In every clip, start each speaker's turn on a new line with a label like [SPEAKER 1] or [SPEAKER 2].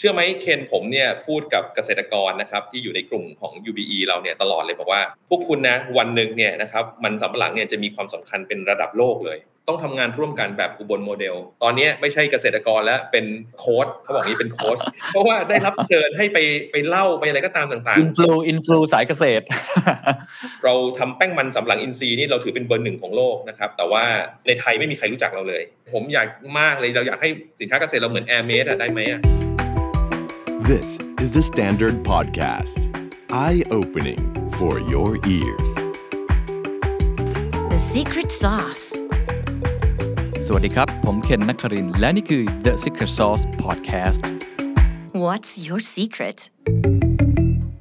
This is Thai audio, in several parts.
[SPEAKER 1] เชื่อไหมเคนผมเนี่ยพูดกับเกษตรกรนะครับที่อยู่ในกลุ่มของ UBE เราเนี่ยตลอดเลยบอกว่า พวกคุณนะวันหนึ่งเนี่ยนะครับมันสำปะหลังเนี่ยจะมีความสำคัญเป็นระดับโลกเลย ต้องทำงานร่วมกันแบบอุบลโมเดล ตอนนี้ไม่ใช่เกษตรกรแล้วเป็นโค้ชเขาบอกนี้เป็นโค้ชเพราะว่าได้รับเชิญให้ไปไปเล่าไปอะไรก็ตามต่างๆ
[SPEAKER 2] อินฟลูอินฟลูสายเกษตร
[SPEAKER 1] เราทำแป้งมันสำปะหลังอินทรีย์นี่เราถือเป็นเบอร์หนึ่งของโลกนะครับแต่ว่าในไทยไม่มีใครรู้จักเราเลย ผมอยากมากเลยเราอยากให้สินค้าเกษตรเราเหมือน Hermès ได้ไหมอะ
[SPEAKER 3] This is the Standard Podcast. Eye opening for your ears.
[SPEAKER 4] The secret sauce.
[SPEAKER 2] สวัสดีครับ ผมเคนนักครินทร์และนี่คือ The Secret Sauce Podcast
[SPEAKER 4] What's your secret?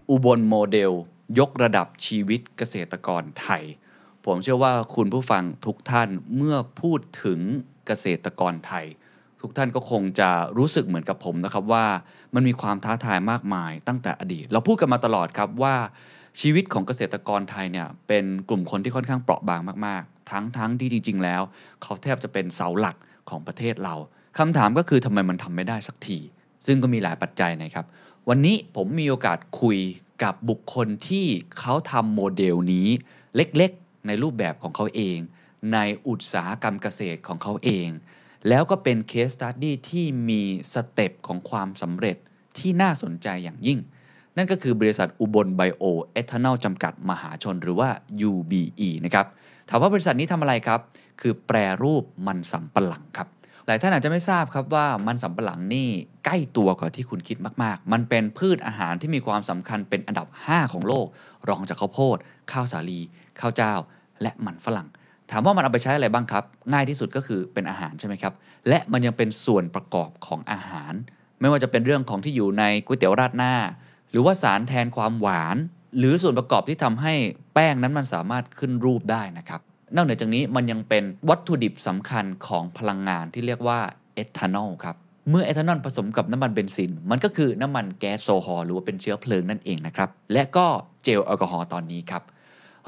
[SPEAKER 2] อุบลโมเดล ยกระดับชีวิตเกษตรกรไทย ผมเชื่อว่าคุณผู้ฟังทุกท่านเมื่อพูดถึงเกษตรกรไทย ทุกท่านก็คงจะรู้สึกเหมือนกับผมนะครับว่ามันมีความท้าทายมากมายตั้งแต่อดีต เราพูดกันมาตลอดครับว่าชีวิตของเกษตรกรไทยเนี่ยเป็นกลุ่มคนที่ค่อนข้างเปราะบางมากๆ ทั้งทั้งที่จริง ๆ แล้ว เขาแทบจะเป็นเสาหลักของประเทศเราคำถามก็คือทำไมมันทำไม่ได้สักที ซึ่งก็มีหลายปัจจัยนะครับ วันนี้ผมมีโอกาสคุยกับบุคคลที่เขาทำโมเดลนี้เล็กๆ ในรูปแบบของเขาเอง ในอุตสาหกรรมเกษตรของเขาเอง แล้วก็เป็น case study ที่มี step ของความสำเร็จที่น่าสนใจอย่างยิ่ง นั่นก็คือบริษัทอุบลไบโอเอทานอลจำกัดมหาชนหรือว่า UBE นะครับถามว่าบริษัทนี้ทำอะไรครับ คือแปรรูปมันสำปะหลังครับหลายท่านอาจจะไม่ทราบครับว่ามันสำปะหลังนี่ใกล้ตัวกว่าที่คุณคิดมาก ๆ มันเป็นพืชอาหารที่มีความสำคัญเป็นอันดับ 5 ของโลก รองจากข้าวโพด ข้าวสาลี ข้าวเจ้า และมันฝรั่ง ถามว่ามันเอาไปใช้อะไรบ้างครับ ง่ายที่สุดก็คือเป็นอาหารใช่ไหมครับ และมันยังเป็นส่วนประกอบของอาหาร ไม่ว่าจะเป็นเรื่องของที่อยู่ในก๋วยเตี๋ยวราดหน้า หรือว่าสารแทนความหวาน หรือส่วนประกอบที่ทำให้แป้งนั้นมันสามารถขึ้นรูปได้นะครับนอกเหนือจากนี้มันยังเป็นวัตถุดิบสำคัญของพลังงานที่เรียกว่าเอทานอลครับเมื่อเอทานอลผสมกับน้ำมันเบนซิน มันก็คือน้ำมันแก๊สโซฮอลหรือว่าเป็นเชื้อเพลิงนั่นเองนะครับและก็เจลแอลกอฮอล์ตอนนี้ครับ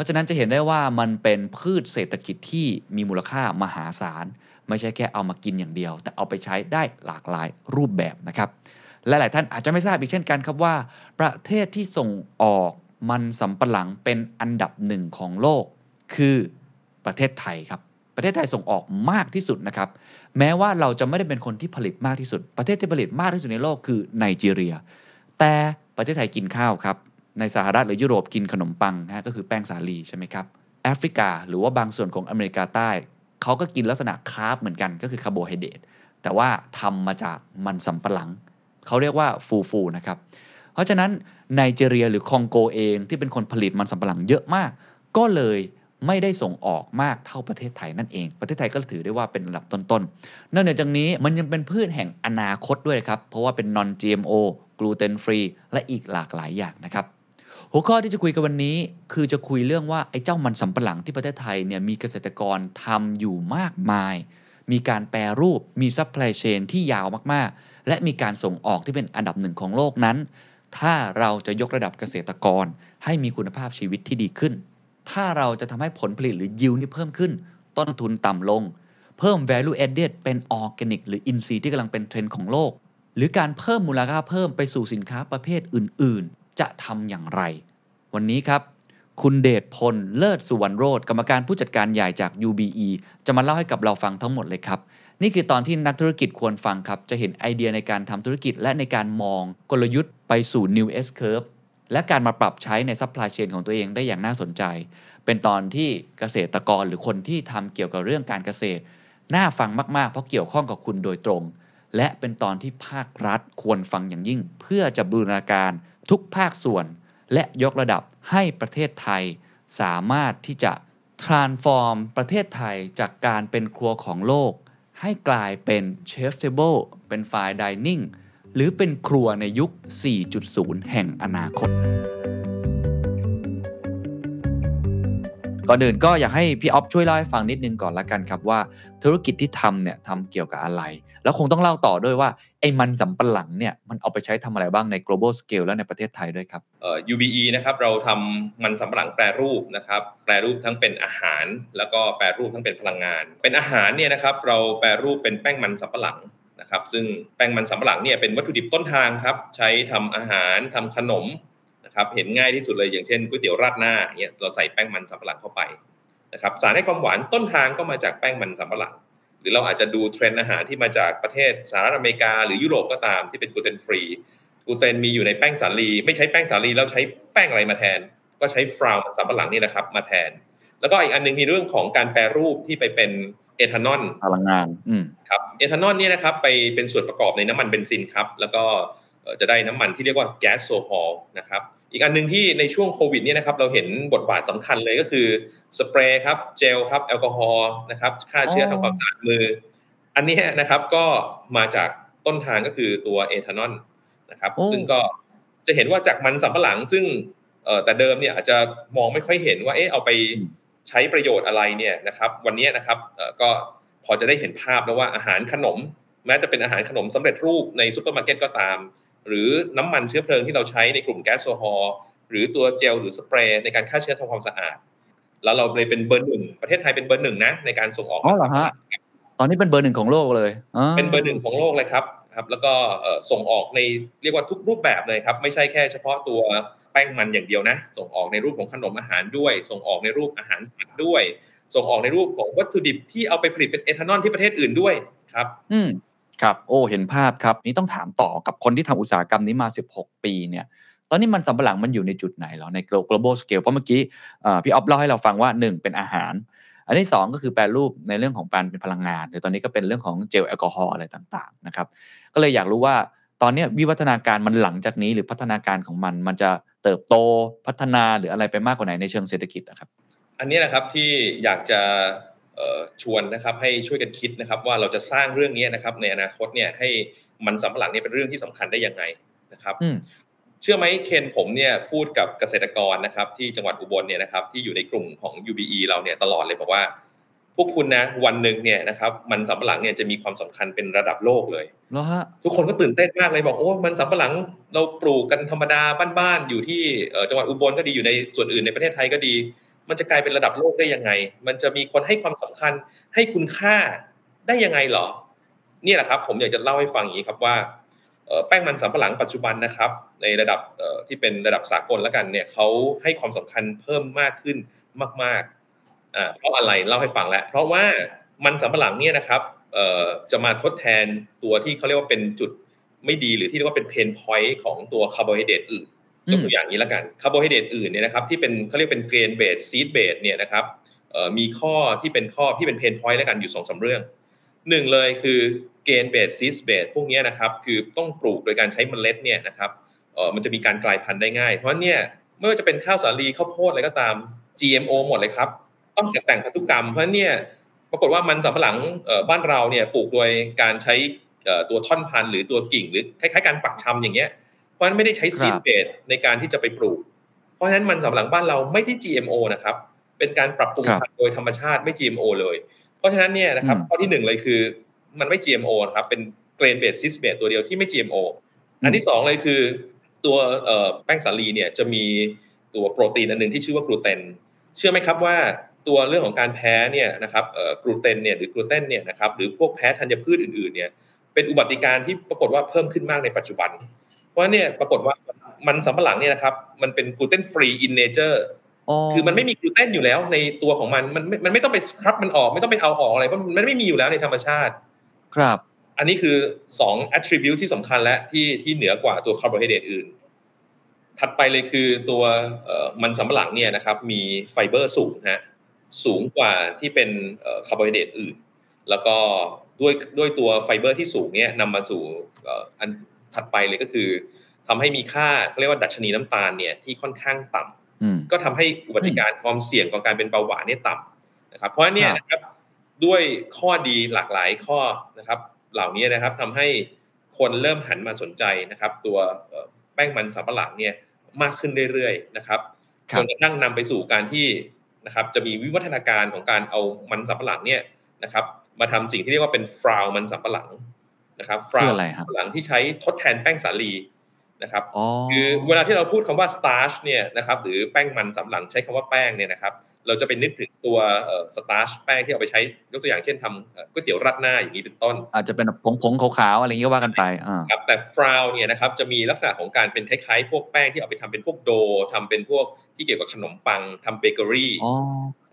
[SPEAKER 2] ราะฉะนั้นจะเห็นได้ว่ามันเป็นพืชเศรษฐกิจที่มีมูลค่ามหาศาล ไม่ใช่แค่เอามากินอย่างเดียว แต่เอาไปใช้ได้หลากหลายรูปแบบนะครับและหลายท่านอาจจะไม่ทราบอีกเช่นกันครับว่า ประเทศที่ส่งออกมันสำปะหลังเป็นอันดับหนึ่งของโลก คือประเทศไทยครับประเทศไทยส่งออกมากที่สุดนะครับ แม้ว่าเราจะไม่ได้เป็นคนที่ผลิตมากที่สุด ประเทศที่ผลิตมากที่สุดในโลกคือไนจีเรีย แต่ประเทศไทยกินข้าวครับ ในสหรัฐหรือยุโรปกินขนมปังนะฮะก็คือแป้งสาลีใช่ไหมครับแอฟริกา หรือว่าบางส่วนของอเมริกาใต้ เขาก็กินลักษณะ carb เหมือนกันก็คือคาร์โบไฮเดรตแต่ว่าทำมาจากมันสำปะหลัง เขาเรียกว่าฟูฟูนะครับ เพราะฉะนั้นไนจีเรียหรือคองโกเองที่เป็นคนผลิตมันสำปะหลังเยอะมาก ก็เลยไม่ได้ส่งออกมากเท่าประเทศไทยนั่นเอง ประเทศไทยก็ถือได้ว่าเป็นระดับต้นๆนอกจากนี้มันยังเป็นพืชแห่งอนาคตด้วยครับ เพราะว่าเป็น non GMO gluten free และอีกหลากหลายอย่างนะครับ หัวข้อที่จะคุยกันวันนี้ คือจะคุยเรื่องว่าไอ้เจ้ามันสำปะหลังที่ประเทศไทยเนี่ยมีเกษตรกรทำอยู่มากมาย มีการแปรรูป มี supply chain ที่ยาวมากๆ และมีการส่งออกที่เป็นอันดับหนึ่งของโลกนั้น ถ้าเราจะยกระดับเกษตรกร ให้มีคุณภาพชีวิตที่ดีขึ้น ถ้าเราจะทำให้ผลผลิตหรือยิวนี่เพิ่มขึ้น ต้นทุนต่ำลง เพิ่ม value added เป็นออร์แกนิกหรืออินทรีย์ที่กำลังเป็นเทรนด์ของโลก หรือการเพิ่มมูลค่าเพิ่มไปสู่สินค้าประเภทอื่น จะทำอย่างไร วันนี้ครับ คุณเดชพนต์ เลิศสุวรรณโรจน์ กรรมการผู้จัดการใหญ่จาก UBE จะมาเล่าให้กับเราฟังทั้งหมดเลยครับ นี่คือตอนที่นักธุรกิจควรฟังครับ จะเห็นไอเดียในการทำธุรกิจและในการมองกลยุทธ์ไปสู่ New S Curve และการมาปรับใช้ใน supply chain ของตัวเองได้อย่างน่าสนใจ เป็นตอนที่เกษตรกรหรือคนที่ทำเกี่ยวกับเรื่องการเกษตร น่าฟังมาก ๆ เพราะเกี่ยวข้องกับคุณโดยตรง และเป็นตอนที่ภาครัฐควรฟังอย่างยิ่ง เพื่อจะบูรณาการ ทุกภาคส่วน และยกระดับให้ประเทศไทย สามารถที่จะ transform ประเทศไทยจากการเป็นครัวของโลก ให้กลายเป็น chef table เป็น fine dining หรือเป็นครัวในยุค 4.0 แห่งอนาคต ก่อนอื่นก็อยากให้พี่ออฟช่วยเล่าให้ฟังนิดนึงก่อนละกันครับว่าธุรกิจที่ทำเนี่ยทำเกี่ยวกับอะไร แล้วคงต้องเล่าต่อด้วยว่าไอ้มันสำปะหลังเนี่ยมันเอาไปใช้ทำอะไรบ้างใน global scale และในประเทศไทยด้วยครับ
[SPEAKER 1] เอ่อ UBE นะครับเราทำมันสำปะหลังแปรรูปนะครับแปรรูปทั้งเป็นอาหาร แล้วก็แปรรูปทั้งเป็นพลังงาน เป็นอาหารเนี่ยนะครับเราแปรรูปเป็นแป้งมันสำปะหลังนะครับซึ่งแป้งมันสำปะหลังเนี่ยเป็นวัตถุดิบต้นทางครับใช้ทำอาหารทำขนม นะครับเห็นง่ายที่สุดเลยอย่างเช่นก๋วยเตี๋ยวราดหน้าเนี่ยเราใส่แป้งมันสำปะหลังเข้าไปนะครับสารให้ความหวานต้นทางก็มาจากแป้งมันสำปะหลังหรือเราอาจจะดูเทรนด์อาหารที่มาจากประเทศสหรัฐอเมริกา หรือยุโรปก็ตามที่เป็น gluten freeกลูเตนมีอยู่ในแป้งสาลี ไม่ใช้แป้งสาลีแล้วใช้แป้งอะไรมาแทน ก็ใช้ flour มันสำปะหลังนี่นะครับมาแทน แล้วก็อีกอันนึงมีเรื่องของการแปรรูปที่ไปเป็นเอทานอล
[SPEAKER 2] พลังงานอืม
[SPEAKER 1] ครับเอทานอลเนี่ยนะครับไปเป็นส่วนประกอบในน้ำมันเบนซินครับแล้วก็เอ่อจะได้น้ำมันที่เรียกว่าแก๊สโซฮอล์นะครับ อีกอันหนึ่งที่ในช่วงโควิดเนี่ยนะครับเราเห็นบทบาทสำคัญเลยก็คือสเปรย์ครับเจลครับแอลกอฮอล์นะครับฆ่าเชื้อ
[SPEAKER 2] อ๋อ
[SPEAKER 1] ทำความสะอาดมือ อันเนี้ยนะครับก็มาจากต้นทางก็คือตัวเอทานอลนะครับซึ่งก็จะเห็นว่าจากมันสำปะหลังซึ่งเอ่อแต่เดิมเนี่ยอาจจะมองไม่ค่อยเห็นว่าเอ๊ะเอาไปใช้ประโยชน์อะไรเนี่ยนะครับวันเนี้ยนะครับเอ่อก็พอจะได้เห็นภาพแล้วว่าอาหารขนม แม้จะเป็นอาหารขนมสำเร็จรูปในซูเปอร์มาร์เก็ตก็ตาม หรือน้ำมันเชื้อเพลิงที่เราใช้ในกลุ่มแก๊สโซฮอล์หรือตัวเจลหรือสเปรย์ในการฆ่าเชื้อทำความสะอาด แล้วเราเลยเป็นเบอร์หนึ่งประเทศไทยเป็นเบอร์หนึ่งนะในการส่งออก
[SPEAKER 2] อ๋อเหรอฮะตอนนี้เป็นเบอร์หนึ่งของโลกเลยา
[SPEAKER 1] เป็นเบอร์หนึ่งของโลกเลยครับครับ แล้วก็เอ่อส่งออกในเรียกว่าทุกรูปแบบเลยครับ ไม่ใช่แค่เฉพาะตัวแป้งมันอย่างเดียวนะ ส่งออกในรูปของขนมอาหารด้วย ส่งออกในรูปอาหารสัตว์ด้วย ส่งออกในรูปของวัตถุดิบที่เอาไปผลิตเป็นเอทานอลที่ประเทศอื่นด้วยครับ
[SPEAKER 2] อืม ครับโอ้เห็นภาพครับนี่ต้องถามต่อกับคนที่ทำอุตสาหกรรมนี้มา 16 ปีเนี่ยตอนนี้มันสำปะหลังมันอยู่ในจุดไหนแล้วใน global scale เพราะเมื่อกี้พี่ออฟเล่าให้เราฟังว่า 1 เป็นอาหาร อันที่ 2 ก็คือแปรรูปในเรื่องของการเป็นพลังงานหรือตอนนี้ก็เป็นเรื่องของเจลแอลกอฮอล์อะไรต่างๆนะครับก็เลยอยากรู้ว่าตอนนี้วิวัฒนาการมันหลังจากนี้หรือพัฒนาการของมันมันจะเติบโตพัฒนาหรืออะไรไปมากกว่าไหนในเชิงเศรษฐกิจนะครับ
[SPEAKER 1] อันนี้นะครับที่อยากจะ ชวนนะครับให้ช่วยกันคิดนะครับ ว่าเราจะสร้างเรื่องนี้นะครับ ในอนาคตเนี่ยให้มันสำปะหลังเนี่ยเป็นเรื่องที่สำคัญได้ยังไงนะครับ
[SPEAKER 2] อืม
[SPEAKER 1] เชื่อไหมเคนผมเนี่ยพูดกับเกษตรกรนะครับ ที่จังหวัดอุบลเนี่ยนะครับ ที่อยู่ในกลุ่มของ UBE เราเนี่ยตลอดเลยบอกว่า พวกคุณนะวันหนึ่งเนี่ยนะครับมันสำปะหลังเนี่ยจะมีความสำคัญเป็นระดับโลกเลย
[SPEAKER 2] แล้วฮะ
[SPEAKER 1] ทุกคนก็ตื่นเต้นมากเลยบอกโอ้มันสำปะหลังเราปลูกกันธรรมดาบ้านๆอยู่ที่เอ่อจังหวัดอุบลก็ดีอยู่ในส่วนอื่นในประเทศไทยก็ดี มันจะกลายเป็นระดับโลกได้ยังไง มันจะมีคนให้ความสำคัญให้คุณค่าได้ยังไงเหรอเนี่ยแหละครับ ผมอยากจะเล่าให้ฟังอย่างนี้ครับว่าแป้งมันสำปะหลังปัจจุบันนะครับ ในระดับที่เป็นระดับสากลแล้วกันเนี่ยเขาให้ความสำคัญเพิ่มมากขึ้นมากๆเพราะอะไรเล่าให้ฟังแล้วเพราะว่ามันสำปะหลังเนี่ยนะครับจะมาทดแทนตัวที่เขาเรียกว่าเป็นจุดไม่ดีหรือที่เรียกว่าเป็น pain point ของตัวคาร์โบไฮเดรตอื่น ยกตัวอย่างนี้แล้วกันคาร์โบไฮเดรตอื่นเนี่ยนะครับที่เป็นเขาเรียกเป็น grain based seed based เนี่ยนะครับมีข้อที่เป็นข้อที่เป็น pain point แล้วกันอยู่สองสามเรื่องหนึ่งเลยคือ grain based seed based พวกนี้นะครับคือต้องปลูกโดยการใช้เมล็ดเนี่ยนะครับมันจะมีการกลายพันธุ์ได้ง่าย เพราะเนี่ยไม่ว่าจะเป็นข้าวสาลีข้าวโพดอะไรก็ตาม GMO หมดเลยครับ ต้องแต่งพันธุกรรม เพราะเนี่ยปรากฏว่ามันสำปะหลังบ้านเราเนี่ยปลูกโดยการใช้ตัวท่อนพันธุ์หรือตัวกิ่งหรือคล้ายๆการปักชำอย่างเงี้ย เพราะฉะนั้นไม่ได้ใช้ seed
[SPEAKER 2] ครับ
[SPEAKER 1] based ในการที่จะไปปลูก เพราะฉะนั้นมันสำปะหลังบ้านเราไม่ที่ GMO นะครับ เป็นการปรับปรุง
[SPEAKER 2] ครับ
[SPEAKER 1] พันธุ์โดยธรรมชาติไม่ GMO เลย เพราะฉะนั้นเนี่ยนะครับ
[SPEAKER 2] อืม
[SPEAKER 1] ข้อที่หนึ่งเลยคือมันไม่ GMO นะครับ เป็น grain based seed based ตัวเดียวที่ไม่ GMO อันที่สองเลยคือตัวเอ่อแป้งสาลีเนี่ยจะมีตัวโปรตีนอันหนึ่งที่ชื่อว่ากลูเตน เชื่อไหมครับว่าตัวเรื่องของการแพ้เนี่ยนะครับเอ่อกลูเตนเนี่ยหรือกลูเตนเนี่ยนะครับหรือพวกแพ้ธัญพืชอื่นๆเนี่ยเป็นอุบัติการณ์ที่ปรากฏว่าเพิ่มขึ้นมากในปัจจุบัน เพราะฉะนั้นเนี่ยปรากฏว่ามันสำปะหลังเนี่ยนะครับ มันเป็น gluten free in nature อ๋อคือมันไม่มีกลูเตนอยู่แล้วในตัวของมันมันไม่มันไม่ต้องไปสกัดมันออกไม่ต้องไปเอาออกอะไรเพราะมันไม่มีอยู่แล้วในธรรมชาติ
[SPEAKER 2] ครับ
[SPEAKER 1] อันนี้คือ2 attribute ที่สำคัญและที่ที่เหนือกว่าตัวคาร์โบไฮเดรตอื่น ถัดไปเลยคือตัวเอ่อมันสำปะหลังเนี่ยนะครับ มีไฟเบอร์สูงฮะสูงกว่าที่เป็นเอ่อคาร์โบไฮเดรตอื่น แล้วก็ด้วยด้วยตัวไฟเบอร์ที่สูงเนี่ยนำมาสู่เอ่ออัน ถัดไปเลยก็คือทำให้มีค่าเขาเรียกว่าดัชนีน้ำตาลเนี่ยที่ค่อนข้างต่ำ
[SPEAKER 2] อืม
[SPEAKER 1] ก็ทำให้อุบัติการณ์ความเสี่ยงของการเป็นเบาหวานเนี่ยต่ำนะครับ เพราะฉะนั้นเนี่ย
[SPEAKER 2] ครับ
[SPEAKER 1] นะครับด้วยข้อดีหลากหลายข้อนะครับ เหล่านี้นะครับทำให้คนเริ่มหันมาสนใจนะครับ ตัวเอ่อแป้งมันสำปะหลังเนี่ยมากขึ้นเรื่อยๆนะครับ
[SPEAKER 2] ครั
[SPEAKER 1] จ
[SPEAKER 2] บ
[SPEAKER 1] นกระทั่งนำไปสู่การที่นะครับ จะมีวิวัฒนาการของการเอามันสำปะหลังเนี่ยนะครับ มาทำสิ่งที่เรียกว่าเป็นฟราวมันสำปะหลัง นะครับฟรา
[SPEAKER 2] คือ
[SPEAKER 1] ว
[SPEAKER 2] อะไรฮะ
[SPEAKER 1] หลังที่ใช้ทดแทนแป้งสาลีนะครับ
[SPEAKER 2] อ๋อ
[SPEAKER 1] คือเวลาที่เราพูดคำว่า starch เนี่ยนะครับหรือแป้งมันสำปะหลังใช้คำว่าแป้งเนี่ยนะครับเราจะไปนึกถึงตัวเอ่อ starch แป้งที่เอาไปใช้ยกตัวอย่างเช่นทำเอ่อก๋วยเตี๋ยวรัดหน้าอย่างนี้เป็นต้น
[SPEAKER 2] อาจจะเป็นแบบผงๆขาวๆอะไรอย่างเงี้ยก็ว่ากันไปอ่า
[SPEAKER 1] ครับแต่ฟราวเนี่ยนะครับจะมีลักษณะของการเป็นคล้ายๆ พวกแป้งที่เอาไปทำเป็นพวกโดทำเป็นพวกที่เกี่ยวกับขนมปังทำเบเกอรี่
[SPEAKER 2] อ๋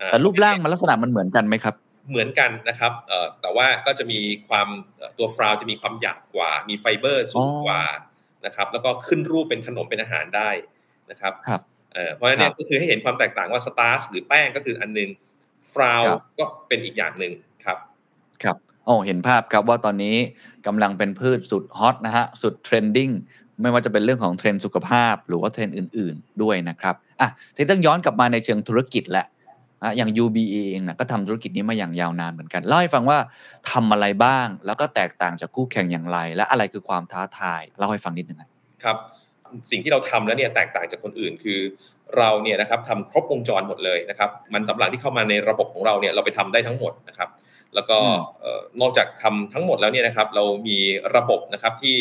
[SPEAKER 2] อาแต่รูปร่างมันลักษณะมันเหมือนกันไหมครับ
[SPEAKER 1] เหมือนกันนะครับเอ่อแต่ว่าก็จะมีความเอ่อตัว flour จะมีความหยาบกว่า มีไฟเบอร์สูงกว่านะครับ แล้วก็ขึ้นรูปเป็นขนมเป็นอาหารได้นะครับ
[SPEAKER 2] ครับ
[SPEAKER 1] เอ่อเพราะฉะนั้นเนี่ย
[SPEAKER 2] ครับ
[SPEAKER 1] ก็คือให้เห็นความแตกต่างว่า starch หรือแป้งก็คืออันหนึ่ง flour
[SPEAKER 2] ครับ
[SPEAKER 1] ก็เป็นอีกอย่างหนึ่งครับ
[SPEAKER 2] ครับโอ้เห็นภาพครับว่าตอนนี้กำลังเป็นพืชสุดฮอตนะฮะสุด trendingไม่ว่าจะเป็นเรื่องของเทรนด์สุขภาพ หรือว่าเทรนด์อื่น ๆด้วยนะครับอะทีนี้ต้องย้อนกลับมาในเชิงธุรกิจแหละ นะอย่าง UBE เองนะก็ทำธุรกิจนี้มาอย่างยาวนานเหมือนกันเล่าให้ฟังว่าทำอะไรบ้าง แล้วก็แตกต่างจากคู่แข่งอย่างไร และอะไรคือความท้าทายเล่าให้ฟังนิดนึงนะ
[SPEAKER 1] ครับ สิ่งที่เราทำแล้วเนี่ยแตกต่างจากคนอื่นคือ เราเนี่ยนะครับทำครบวงจรหมดเลยนะครับมันสำปะหลังที่เข้ามาในระบบของเราเนี่ยเราไปทำได้ทั้งหมดนะครับแล้วก็
[SPEAKER 2] อืม
[SPEAKER 1] เอ่อนอกจากทำทั้งหมดแล้วเนี่ยนะครับเรามีระบบนะครับที่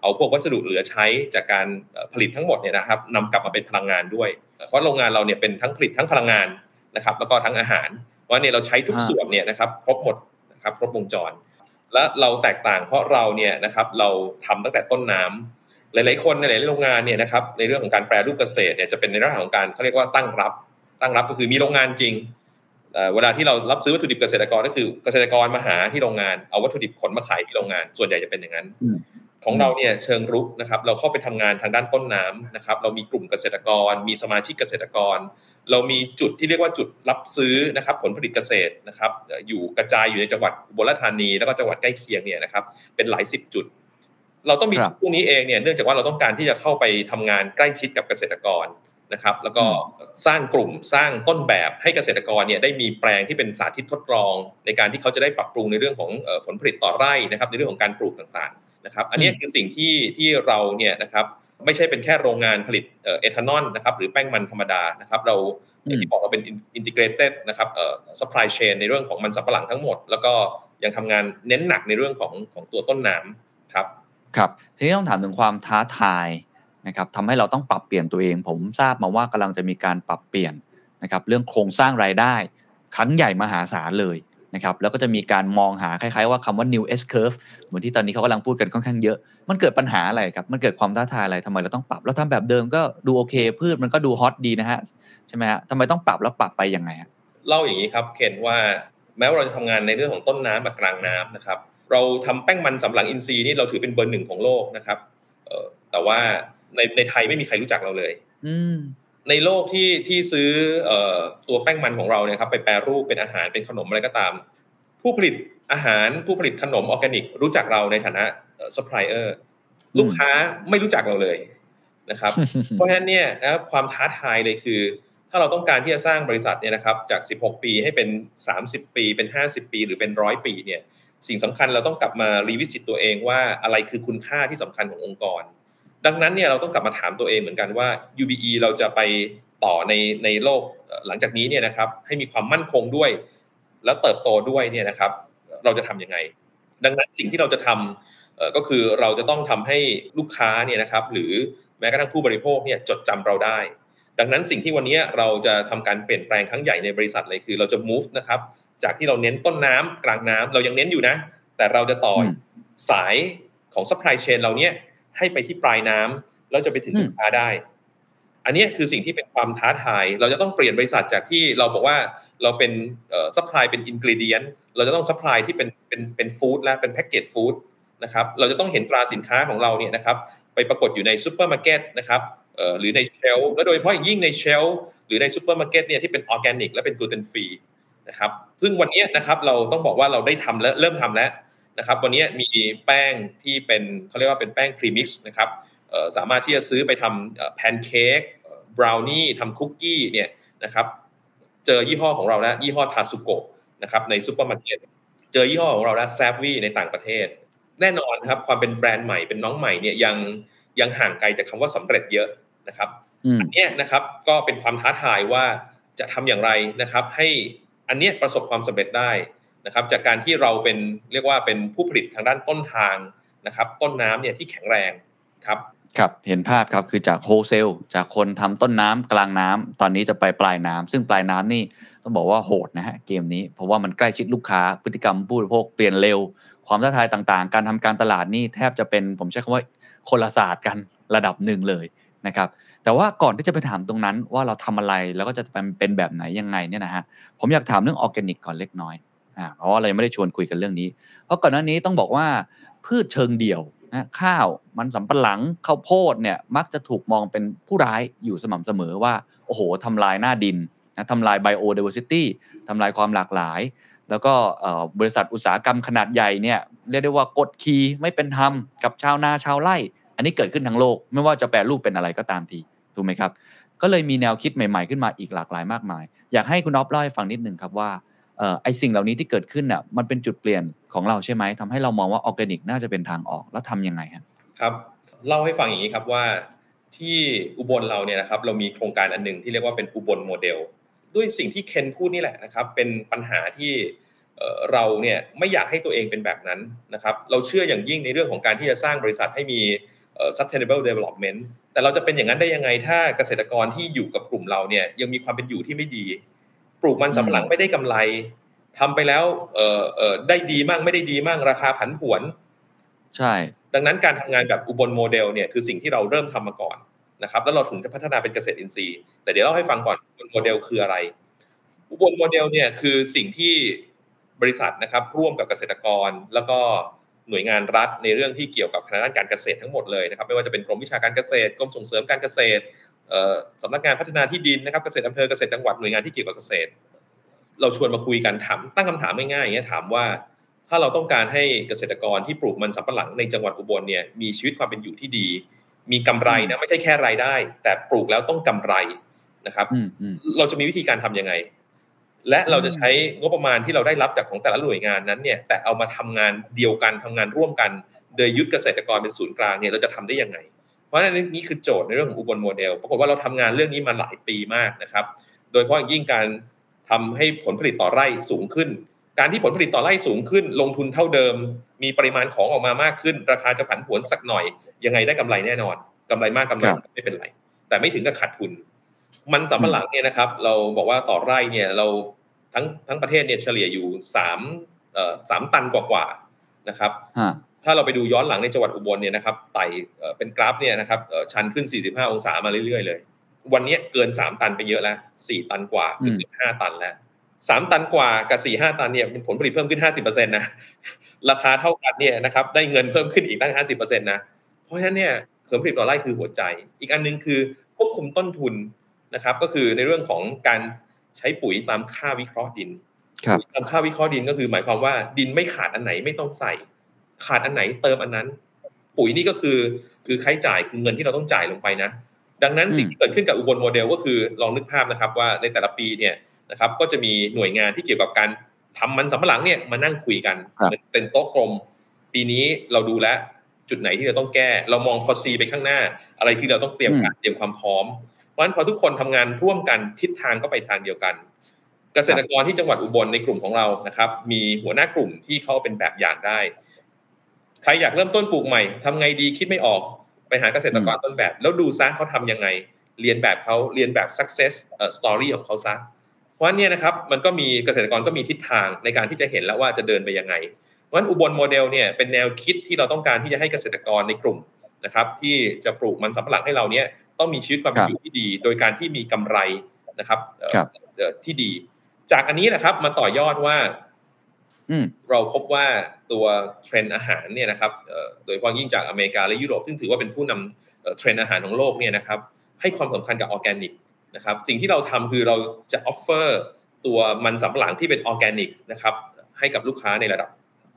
[SPEAKER 1] เอาพวกวัสดุเหลือใช้จากการเอ่อผลิตทั้งหมดเนี่ยนะครับนำกลับมาเป็นพลังงานด้วย เพราะโรงงานเราเนี่ยเป็นทั้งผลิตทั้งพลังงาน นะครับแล้วก็ทั้งอาหาร เพราะเนี่ยเราใช้ทุก
[SPEAKER 2] อ่า
[SPEAKER 1] ส่วนเนี่ยนะครับครบหมดนะครับครบวงจร และเราแตกต่างเพราะเราเนี่ยนะครับเราทำตั้งแต่ต้นน้ำหลาย ๆ คนในหลายๆโรงงานเนี่ยนะครับในเรื่องของการแปรรูปเกษตรเนี่ยจะเป็นในเรื่องของการเขาเรียกว่าตั้งรับ ตั้งรับก็คือมีโรงงานจริงเอ่อเวลาที่เรารับซื้อวัตถุดิบเกษตรกรก็คือเกษตรกรมาหาที่โรงงานเอาวัตถุดิบขนมาขายที่โรงงาน ส่วนใหญ่จะเป็นอย่างนั้น
[SPEAKER 2] อืม
[SPEAKER 1] ของเราเนี่ยเชิงรุกนะครับเราเข้าไปทำงานทางด้านต้นน้ำนะครับเรามีกลุ่มเกษตรกร มีสมาชิกเกษตรกร เรามีจุดที่เรียกว่าจุดรับซื้อนะครับผลผลิตเกษตรนะครับเอ่ออยู่กระจายอยู่ในจังหวัดอุบลราชธานี แล้วก็จังหวัดใกล้เคียงเนี่ยนะครับเป็นหลายสิบจุด เราต้องมี
[SPEAKER 2] ครับ
[SPEAKER 1] พวกนี้เองเนี่ยเนื่องจากว่าเราต้องการที่จะเข้าไปทำงานใกล้ชิดกับเกษตรกรนะครับแล้วก็สร้างกลุ่มสร้างต้นแบบให้เกษตรกรเนี่ยได้มีแปลงที่เป็นสาธิตทดลอง ในการที่เขาจะได้ปรับปรุงในเรื่องของเอ่อผลผลิตต่อไร่นะครับในเรื่องของการปลูกต่างๆ นะครับ อันนี้คือสิ่งที่ที่เราเนี่ยนะครับไม่ใช่เป็นแค่โรงงานผลิตเอ่อเอทานอลนะครับหรือแป้งมันธรรมดานะครับเราอย่างที่บอกเราเป็น integrated นะครับเอ่อ supply chain ในเรื่องของมันสำปะหลังทั้งหมด แล้วก็ยังทำงานเน้นหนักในเรื่องของของตัวต้นน้ำครับ
[SPEAKER 2] ครับทีนี้ต้องถามถึงความท้าทายนะครับทำให้เราต้องปรับเปลี่ยนตัวเอง ผมทราบมาว่ากำลังจะมีการปรับเปลี่ยนนะครับเรื่องโครงสร้างรายได้ ครั้งใหญ่มหาศาลเลย นะครับแล้วก็จะมีการมองหาคล้ายๆว่าคำว่า new S curve เหมือนที่ตอนนี้เขากำลังพูดกันค่อนข้างเยอะ มันเกิดปัญหาอะไรครับ มันเกิดความท้าทายอะไรทำไมเราต้องปรับเราทำแบบเดิมก็ดูโอเค พืชมันก็ดูฮอตดีนะฮะใช่ไหมฮะทำไมต้องปรับแล้วปรับไปยังไงฮะ
[SPEAKER 1] เล่าอย่างนี้ครับเคนว่าแม้ว่าเราจะทำงานในเรื่องของต้นน้ำกับกลางน้ำนะครับ เราทำแป้งมันสำปะหลังอินทรีย์นี่เราถือเป็นเบอร์หนึ่งของโลกนะครับเอ่อแต่ว่าในในไทยไม่มีใครรู้จักเราเลย
[SPEAKER 2] อืม
[SPEAKER 1] ในโลกที่ที่ซื้อเอ่อตัวแป้งมันของเราเนี่ยครับไปแปรรูปเป็นอาหารเป็นขนมอะไรก็ตาม ผู้ผลิตอาหารผู้ผลิตขนมออร์แกนิก รู้จักเราในฐานะซัพพลายเออร์ลูกค้าไม่รู้จักเราเลยนะครับเพราะฉะนั้นเนี่ยนะครับความท้าทายเลยคือ ถ้าเราต้องการที่จะสร้างบริษัทเนี่ยนะครับจาก 16 ปีให้เป็น 30 ปีเป็น 50 ปีหรือเป็นร้อยปีเนี่ยสิ่งสำคัญเราต้องกลับมา revisit ตัวเองว่าอะไรคือคุณค่าที่สำคัญขององค์กร ดังนั้นเนี่ยเราต้องกลับมาถามตัวเองเหมือนกันว่า UBE เราจะไปต่อในในโลกเอ่อหลังจากนี้เนี่ยนะครับ ให้มีความมั่นคงด้วย แล้วเติบโตด้วยเนี่ยนะครับ เราจะทำยังไง ดังนั้นสิ่งที่เราจะทำเอ่อก็คือเราจะต้องทำให้ลูกค้าเนี่ยนะครับ หรือแม้กระทั่งผู้บริโภคเนี่ยจดจำเราได้ ดังนั้นสิ่งที่วันนี้เราจะทำการเปลี่ยนแปลงครั้งใหญ่ในบริษัทเลยคือ เราจะ move นะครับ จากที่เราเน้นต้นน้ำกลางน้ำเรายังเน้นอยู่นะ แต่เราจะต่ออื
[SPEAKER 2] ม
[SPEAKER 1] สายของ supply chain เราเนี่ย ให้ไปที่ปลายน้ำแล้วจะไปถึง
[SPEAKER 2] อืม
[SPEAKER 1] ลูกค้าได้ อันเนี้ยคือสิ่งที่เป็นความท้าทาย เราจะต้องเปลี่ยนบริษัทจากที่เราบอกว่าเราเป็นเอ่อ supply เป็น ingredient เราจะต้อง supply ที่เป็นเป็นเป็น food และเป็น package food นะครับ เราจะต้องเห็นตราสินค้าของเราเนี่ยนะครับ ไปปรากฏอยู่ในซูเปอร์มาร์เก็ตนะครับเอ่อหรือใน shelf และโดยเฉพาะอย่างยิ่งใน shelf หรือในซูเปอร์มาร์เก็ตเนี่ยที่เป็นออร์แกนิกและเป็น gluten freeนะครับ ซึ่งวันนี้นะครับเราต้องบอกว่าเราได้ทำและเริ่มทำแล้ว นะครับวันนี้มีแป้งที่เป็นเขาเรียกว่าเป็นแป้ง premix นะครับเอ่อสามารถที่จะซื้อไปทำแพนเค้กบราวนี่ทำคุกกี้เนี่ยนะครับเจอยี่ห้อของเราแล้วยี่ห้อทาสุโกะนะครับในซูเปอร์มาร์เก็ตเจอยี่ห้อของเราแล้วแซฟวีในต่างประเทศ แน่นอนครับความเป็นแบรนด์ใหม่เป็นน้องใหม่เนี่ยยังยังห่างไกลจากคำว่าสำเร็จเยอะนะครับ
[SPEAKER 2] อืม
[SPEAKER 1] เนี่ยนะครับก็เป็นความท้าทายว่าจะทำอย่างไรนะครับ ให้อันเนี้ยประสบความสำเร็จได้ นะครับจากการที่เราเป็นเรียกว่าเป็นผู้ผลิตทางด้านต้นทางนะครับต้นน้ำเนี่ยที่แข็งแรงครับ
[SPEAKER 2] ครับเห็นภาพครับคือจากโฮเซลจากคนทำต้นน้ำกลางน้ำตอนนี้จะไปปลายน้ำซึ่งปลายน้ำนี่ต้องบอกว่าโหดนะฮะเกมนี้ เพราะว่ามันใกล้ชิดลูกค้าพฤติกรรมผู้บริโภคเปลี่ยนเร็ว ความท้าทายต่างๆ การทำการตลาดนี่แทบจะเป็นผมใช้คำว่าคนละศาสตร์กันระดับหนึ่งเลยนะครับแต่ว่าก่อนที่จะไปถามตรงนั้นว่าเราทำอะไรแล้วก็จะเป็นเป็นแบบไหนยังไงเนี่ยนะฮะผมอยากถามเรื่องออร์แกนิกก่อนเล็กน้อย อ่าเพราะว่าเรายังไม่ได้ชวนคุยกันเรื่องนี้ เพราะก่อนหน้านี้ต้องบอกว่าพืชเชิงเดี่ยวนะข้าวมันสำปะหลังข้าวโพดเนี่ยมักจะถูกมองเป็นผู้ร้ายอยู่สม่ำเสมอว่า โอ้โหทำลายหน้าดินนะทำลาย biodiversity ทำลายความหลากหลาย แล้วก็บริษัทอุตสาหกรรมขนาดใหญ่เนี่ยเรียกได้ว่ากดขี่ไม่เป็นธรรมกับชาวนาชาวไร่ อันนี้เกิดขึ้นทั้งโลก ไม่ว่าจะแปรรูปเป็นอะไรก็ตามทีถูกไหมครับ ก็เลยมีแนวคิดใหม่ ๆขึ้นมาอีกหลากหลายมากมาย อยากให้คุณอ๊อฟเล่าให้ฟังนิดนึงครับว่า ไอสิ่งเหล่านี้ที่เกิดขึ้นน่ะมันเป็นจุดเปลี่ยนของเราใช่ไหมทำให้เรามองว่าออร์แกนิกน่าจะเป็นทางออกแล้วทำยังไงฮะ
[SPEAKER 1] ครับเล่าให้ฟังอย่างนี้ครับว่าที่อุบลเราเนี่ยนะครับเรามีโครงการอันหนึ่งที่เรียกว่าเป็นอุบลโมเดล ด้วยสิ่งที่เคนพูดนี่แหละนะครับ เป็นปัญหาที่เราเนี่ยไม่อยากให้ตัวเองเป็นแบบนั้นนะครับ เราเชื่ออย่างยิ่งในเรื่องของการที่จะสร้างบริษัทให้มี sustainable development แต่เราจะเป็นอย่างนั้นได้ยังไงถ้าเกษตรกรที่อยู่กับกลุ่มเราเนี่ยยังมีความเป็นอยู่ที่ไม่ดี ปลูกมันสำปะหลังไม่ได้กำไรทำไปแล้วเอ่อเอ่อได้ดีมั่งไม่ได้ดีมั่งราคาผันผวน
[SPEAKER 2] ใช่
[SPEAKER 1] ดังนั้นการทำงานแบบอุบลโมเดลเนี่ยคือสิ่งที่เราเริ่มทำมาก่อนนะครับแล้วเราถึงจะพัฒนาเป็นเกษตรอินทรีย์ แต่เดี๋ยวเล่าให้ฟังก่อนอุบลโมเดลคืออะไร อุบลโมเดลเนี่ยคือสิ่งที่บริษัทนะครับร่วมกับเกษตรกรแล้วก็หน่วยงานรัฐในเรื่องที่เกี่ยวกับทางด้านการเกษตรทั้งหมดเลยนะครับไม่ว่าจะเป็นกรมวิชาการเกษตรกรมส่งเสริมการเกษตรเอ่อ สำนักงานพัฒนาที่ดินนะครับเกษตรอำเภอเกษตรจังหวัดหน่วยงานที่เกี่ยวกับเกษตร เราชวนมาคุยกันถามตั้งคำถามง่ายๆอย่างเงี้ยถามว่า ถ้าเราต้องการให้เกษตรกรที่ปลูกมันสำปะหลังในจังหวัดอุบลเนี่ยมีชีวิตความเป็นอยู่ที่ดี มีกำไรนะไม่ใช่แค่รายได้ แต่ปลูกแล้วต้องกำไรนะครับ
[SPEAKER 2] อืมอืม
[SPEAKER 1] เราจะมีวิธีการทำยังไง และเราจะใช้งบประมาณที่เราได้รับจากของแต่ละหน่วยงานนั้นเนี่ย แต่เอามาทำงานเดียวกันทำงานร่วมกัน โดยยึดเกษตรกรเป็นศูนย์กลางเนี่ยเราจะทำได้ยังไง เพราะฉะนั้นนี่คือโจทย์ในเรื่องของอุบลโมเดลปรากฏว่าเราทำงานเรื่องนี้มาหลายปีมากนะครับ โดยเฉพาะอย่างยิ่งการทำให้ผลผลิตต่อไร่สูงขึ้น การที่ผลผลิตต่อไร่สูงขึ้น ลงทุนเท่าเดิม มีปริมาณของออกมามากขึ้น ราคาจะผันผวนสักหน่อย ยังไงได้กำไรแน่นอนกำไรมากกำไร
[SPEAKER 2] ครับ
[SPEAKER 1] ไม่เป็นไร แต่ไม่ถึงกับขาดทุน มันสำปะหลังเนี่ยนะครับ เราบอกว่าต่อไร่เนี่ยเราทั้งทั้งประเทศเนี่ยเฉลี่ยอยู่สามเอ่อสามตันกว่าๆนะครับ
[SPEAKER 2] ฮะ
[SPEAKER 1] ถ้าเราไปดูย้อนหลังในจังหวัดอุบลเนี่ยนะครับไต่เอ่อเป็นกราฟเนี่ยนะครับเอ่อชันขึ้น 45 องศามาเรื่อยๆเลย วันนี้เกิน 3 ตันไปเยอะแล้ว 4 ตันกว่าเกือบเกือบ5ตันแล้ว3ตันกว่ากับ4 5ตันเนี่ยเป็นผลผลิตเพิ่มขึ้น50%นะราคาเท่ากันเนี่ยนะครับได้เงินเพิ่มขึ้นอีกตั้ง50%นะเพราะฉะนั้นเนี่ยผลผลิตต่อไร่คือหัวใจ อีกอันหนึงคือควบคุมต้นทุนนะครับ ก็คือในเรื่องของการใช้ปุ๋ยตามค่าวิเคราะห์ดิน
[SPEAKER 2] ครับ
[SPEAKER 1] ตามค่าวิเคราะห์ดินก็คือ หมายความว่าดินไม่ขาดอันไหนไม่ต้องใส่ ขาดอันไหนเติมอันนั้น ปุ๋ยนี่ก็คือ คือค่าใช้จ่ายคือเงินที่เราต้องจ่ายลงไปนะ ดังนั้น
[SPEAKER 2] อืม
[SPEAKER 1] สิ่งที่เกิดขึ้นกับอุบลโมเดลก็คือลองนึกภาพนะครับว่าในแต่ละปีเนี่ยนะครับก็จะมีหน่วยงานที่เกี่ยวกับการทำมันสำปะหลังเนี่ยมานั่งคุยกัน
[SPEAKER 2] ครับ
[SPEAKER 1] เหมือนเป็นโต๊ะกลม ปีนี้เราดูแลวจุดไหนที่เราต้องแก้ เรามองฟอซีไปข้างหน้า อะไรที่เราต้องเตรียมการเตรียมความพร้อม เพราะฉะนั้นพอทุกคนทำงานร่วมกันทิศทางก็ไปทางเดียวกัน เกษตรกรที่จังหวัดอุบลในกลุ่มของเรานะครับ มีหัวหน้ากลุ่มที่เขาเป็นแบบอย่างได้ ใครอยากเริ่มต้นปลูกใหม่ทำไงดีคิดไม่ออกไปหาเกษตรกรต้นแบบ แล้วดูซะเขาทำยังไง เลียนแบบเขาเลียนแบบ success เอ่อ story ของเขาซะเพราะฉะนั้นเนี่ยนะครับมันก็มีเกษตรกรก็มีทิศทางในการที่จะเห็นแล้วว่าจะเดินไปยังไงเพราะฉะนั้นอุบลโมเดลเนี่ยเป็นแนวคิดที่เราต้องการที่จะให้เกษตรกรในกลุ่มนะครับ ที่จะปลูกมันสำปะหลังให้เราเนี่ยต้องมีชีวิตความเป็นอยู่ที่ดี โดยการที่มีกำไรนะครับเอ่อ
[SPEAKER 2] ครับ
[SPEAKER 1] เอ่อที่ดี จากอันนี้นะครับมาต่อยอดว่า
[SPEAKER 2] อืม
[SPEAKER 1] เราพบว่าตัวเทรนด์อาหารเนี่ยนะครับโดยเฉพาะยิ่งจากอเมริกาและยุโรปซึ่งถือว่าเป็นผู้นำเอ่อเทรนด์อาหารของโลกเนี่ยนะครับให้ความสำคัญกับออร์แกนิกนะครับสิ่งที่เราทำคือเราจะ offer ตัวมันสำปะหลังที่เป็นออร์แกนิกนะครับให้กับลูกค้าในระดับ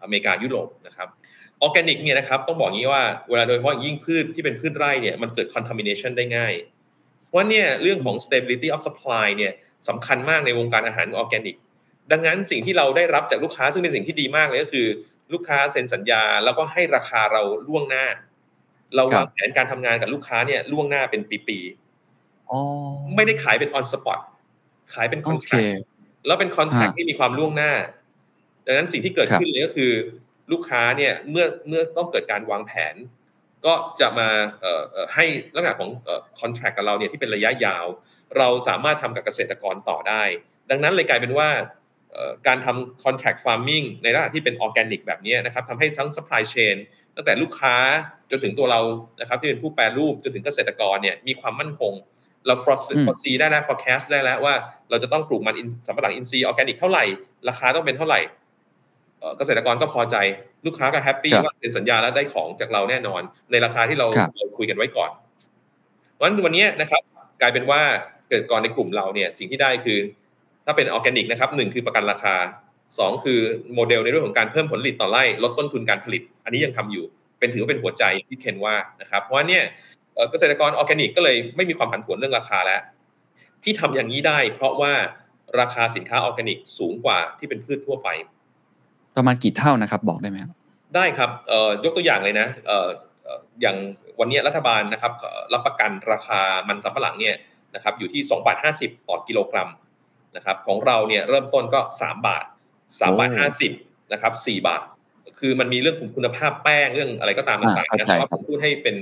[SPEAKER 1] อเมริกายุโรปนะครับออร์แกนิกเนี่ยนะครับต้องบอกงี้ว่าเวลาโดยเฉพาะยิ่งพืชที่เป็นพืชไร่เนี่ยมันเกิด contamination ได้ง่ายเพราะเนี่ยเรื่องของ stability of supply เนี่ยสำคัญมากในวงการอาหารออร์แกนิก ดังนั้นสิ่งที่เราได้รับจากลูกค้าซึ่งเป็นสิ่งที่ดีมากเลยก็คือ ลูกค้าเซ็นสัญญา แล้วก็ให้ราคาเราล่วงหน้า เรา
[SPEAKER 2] ครั
[SPEAKER 1] วา
[SPEAKER 2] บ
[SPEAKER 1] งแผนการทำงานกับลูกค้าเนี่ยล่วงหน้าเป็นปี
[SPEAKER 2] อ๋อ
[SPEAKER 1] ๆไม่ได้ขายเป็น on spot ขายเป็น
[SPEAKER 2] โอเค
[SPEAKER 1] contract แล้วเป็น contract
[SPEAKER 2] ฮะ
[SPEAKER 1] ที่มีความล่วงหน้า ดังนั้นสิ่งที่เกิด
[SPEAKER 2] ครับ
[SPEAKER 1] ขึ้นเลยก็คือ ลูกค้าเนี่ยเมื่อเมื่อต้องเกิดการวางแผน ก็จะมาเอ่อเอ่อให้ลักษณะของคอนแทรคกับเราเนี่ยที่เป็นระยะยาว เราสามารถทำกับเกษตรกรต่อได้ ดังนั้นเลยกลายเป็นว่าเอ่อ การทำ contract farming ในลักษณะที่เป็นออร์แกนิกแบบนี้นะครับทำให้ทั้ง supply chain ตั้งแต่ลูกค้าจนถึงตัวเรานะครับที่เป็นผู้แปรรูปจนถึงเกษตรกรเนี่ยมีความมั่นคง เรา
[SPEAKER 2] อืม
[SPEAKER 1] foresee ได้แล้ว forecast ได้แล้วว่าเราจะต้องปลูกมันอินสำปะหลังอินทรีย์ออร์แกนิกเท่าไหร่ ราคาต้องเป็นเท่าไหร่เอ่อเกษตรกรก็พอใจลูกค้าก็ happy
[SPEAKER 2] ครับ
[SPEAKER 1] ว่าเซ็นสัญญาแล้วได้ของจากเราแน่นอน ในราคาที่เรา
[SPEAKER 2] ครับ
[SPEAKER 1] เราคุยกันไว้ก่อนเพราะฉะนั้นวันนี้นะครับ กลายเป็นว่าเกษตรกรในกลุ่มเราเนี่ยสิ่งที่ได้คือ ถ้าเป็นออร์แกนิกนะครับหนึ่งคือประกันราคาสองคือโมเดลในเรื่องของการเพิ่มผลผลิตต่อไร่ลดต้นทุนการผลิต อันนี้ยังทำอยู่ เป็นถือว่าเป็นหัวใจที่เคนว่านะครับ เพราะว่าเนี่ยเอ่อเกษตรกรออร์แกนิกก็เลยไม่มีความผันผวนเรื่องราคาแล้ว ที่ทำอย่างนี้ได้ เพราะว่าราคาสินค้าออร์แกนิกสูงกว่าที่เป็นพืชทั่วไป
[SPEAKER 2] ประมาณกี่เท่านะครับบอกได้ไหมครับ
[SPEAKER 1] ได้ครับเอ่อยกตัวอย่างเลยนะเอ่อเอ่ออย่างวันนี้รัฐบาลนะครับเอ่อรับประกันราคามันสำปะหลังเนี่ยนะครับอยู่ที่2บาท50 ต่อกิโลกรัม นะครับของเราเนี่ยเริ่มต้นก็ 3 บาท3บาท
[SPEAKER 2] โอ้
[SPEAKER 1] 50นะครับ4บาท คือมันมีเรื่องของคุณภาพแป้งเรื่องอะไรก็ตามต่างๆ
[SPEAKER 2] อ่า
[SPEAKER 1] นะ
[SPEAKER 2] เข้าใจ
[SPEAKER 1] แต่ว่า
[SPEAKER 2] ค
[SPEAKER 1] ผ
[SPEAKER 2] รับ
[SPEAKER 1] มพูดให้เป็น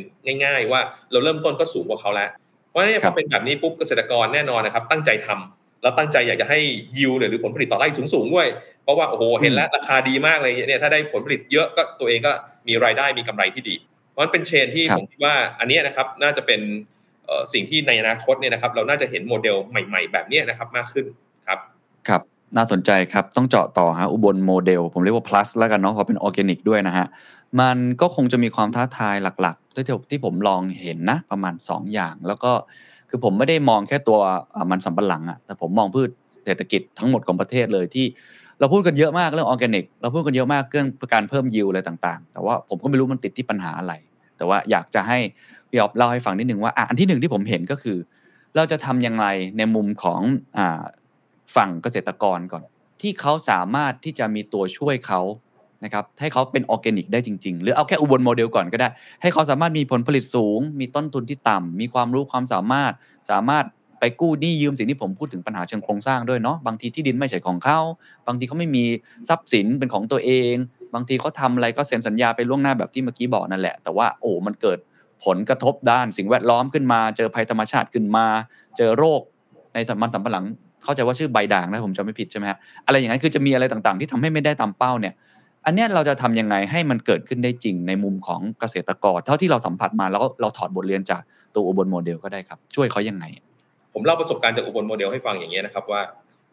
[SPEAKER 1] ง่าย ๆ ว่าเราเริ่มต้นก็สูงกว่าเขาแล้ว เพราะฉะนั้นเนี่ยพ
[SPEAKER 2] ครั
[SPEAKER 1] อบเป็นแบบนี้ปุ๊บเกษตรกรแน่นอนนะครับ ตั้งใจทำแล้วตั้งใจอยากจะให้ยิวหรือผลผลิตต่อไร่สูงๆด้วย เพราะว่าโอ้โหเห็นแล้วราคาดีมากเลยเนี่ยถ้าได้ผลผลิตเยอะก็ตัวเองก็มีรายได้มีกำไรที่ดี เพราะฉะนั้นเป็น chain ที่
[SPEAKER 2] ครับ
[SPEAKER 1] ผมคิดว่าอันเนี้ยนะครับน่าจะเป็นเอ่อ สิ่งที่ในอนาคตเนี่ยนะครับเราน่าจะเห็นโมเดลใหม่ ๆ แบบนี้นะครับมากขึ้นครับ
[SPEAKER 2] ครับน่าสนใจครับ ต้องเจาะต่อฮะอุบลโมเดล ผมเรียกว่า plus แล้วกันเนาะเพราะเป็นออร์แกนิกด้วยนะฮะ มันก็คงจะมีความท้าทายหลักๆที่ที่ที่ผมลองเห็นนะ ประมาณ 2 อย่าง แล้วก็คือผมไม่ได้มองแค่ตัวมันสำปะหลังอะแต่ผมมองพืชเศรษฐกิจทั้งหมดของประเทศเลยที่เราพูดกันเยอะมากเรื่องออร์แกนิกเราพูดกันเยอะมากเรื่องการเพิ่มยิวอะไรต่างๆ แต่ว่าผมก็ไม่รู้มันติดที่ปัญหาอะไร แต่ว่าอยากจะให้ พี่ออฟเล่าให้ฟังนิดนึงว่าอันที่หนึ่งที่ผมเห็นก็คือ เราจะทำยังไงในมุมของอ่าฝั่งเกษตรกรก่อน ที่เขาสามารถที่จะมีตัวช่วยเขานะครับให้เขาเป็นออร์แกนิกได้จริง ๆ หรือเอาแค่อุบลโมเดลก่อนก็ได้ ให้เขาสามารถมีผลผลิตสูง มีต้นทุนที่ต่ำมีความรู้ความสามารถสามารถไปกู้หนี้ยืมสินที่ผมพูดถึงปัญหาเชิงโครงสร้างด้วยเนาะบางทีที่ดินไม่ใช่ของเขาบางทีเขาไม่มีทรัพย์สินเป็นของตัวเอง บางทีเขาทำอะไรก็เซ็นสัญญาไปล่วงหน้าแบบที่เมื่อกี้บอกนั่นแหละ แต่ว่าโอ้มันเกิด ผลกระทบด้านสิ่งแวดล้อมขึ้นมา เจอภัยธรรมชาติขึ้นมา เจอโรคในสมันสำปะหลัง เข้าใจว่าชื่อใบด่างนะผมจำไม่ผิดใช่ไหมฮะอะไรอย่างนั้นคือจะมีอะไรต่างๆ ที่ทำให้ไม่ได้ตามเป้าเนี่ย อันนี้เราจะทำยังไงให้มันเกิดขึ้นได้จริงในมุมของเกษตรกร เท่าที่เราสัมผัสมาแล้วเราถอดบทเรียนจากตัวอุบลโมเดลก็ได้ครับ ช่วยเขายังไง
[SPEAKER 1] ผมเล่าประสบการณ์จากอุบลโมเดลให้ฟังอย่างเนี้ยนะครับว่า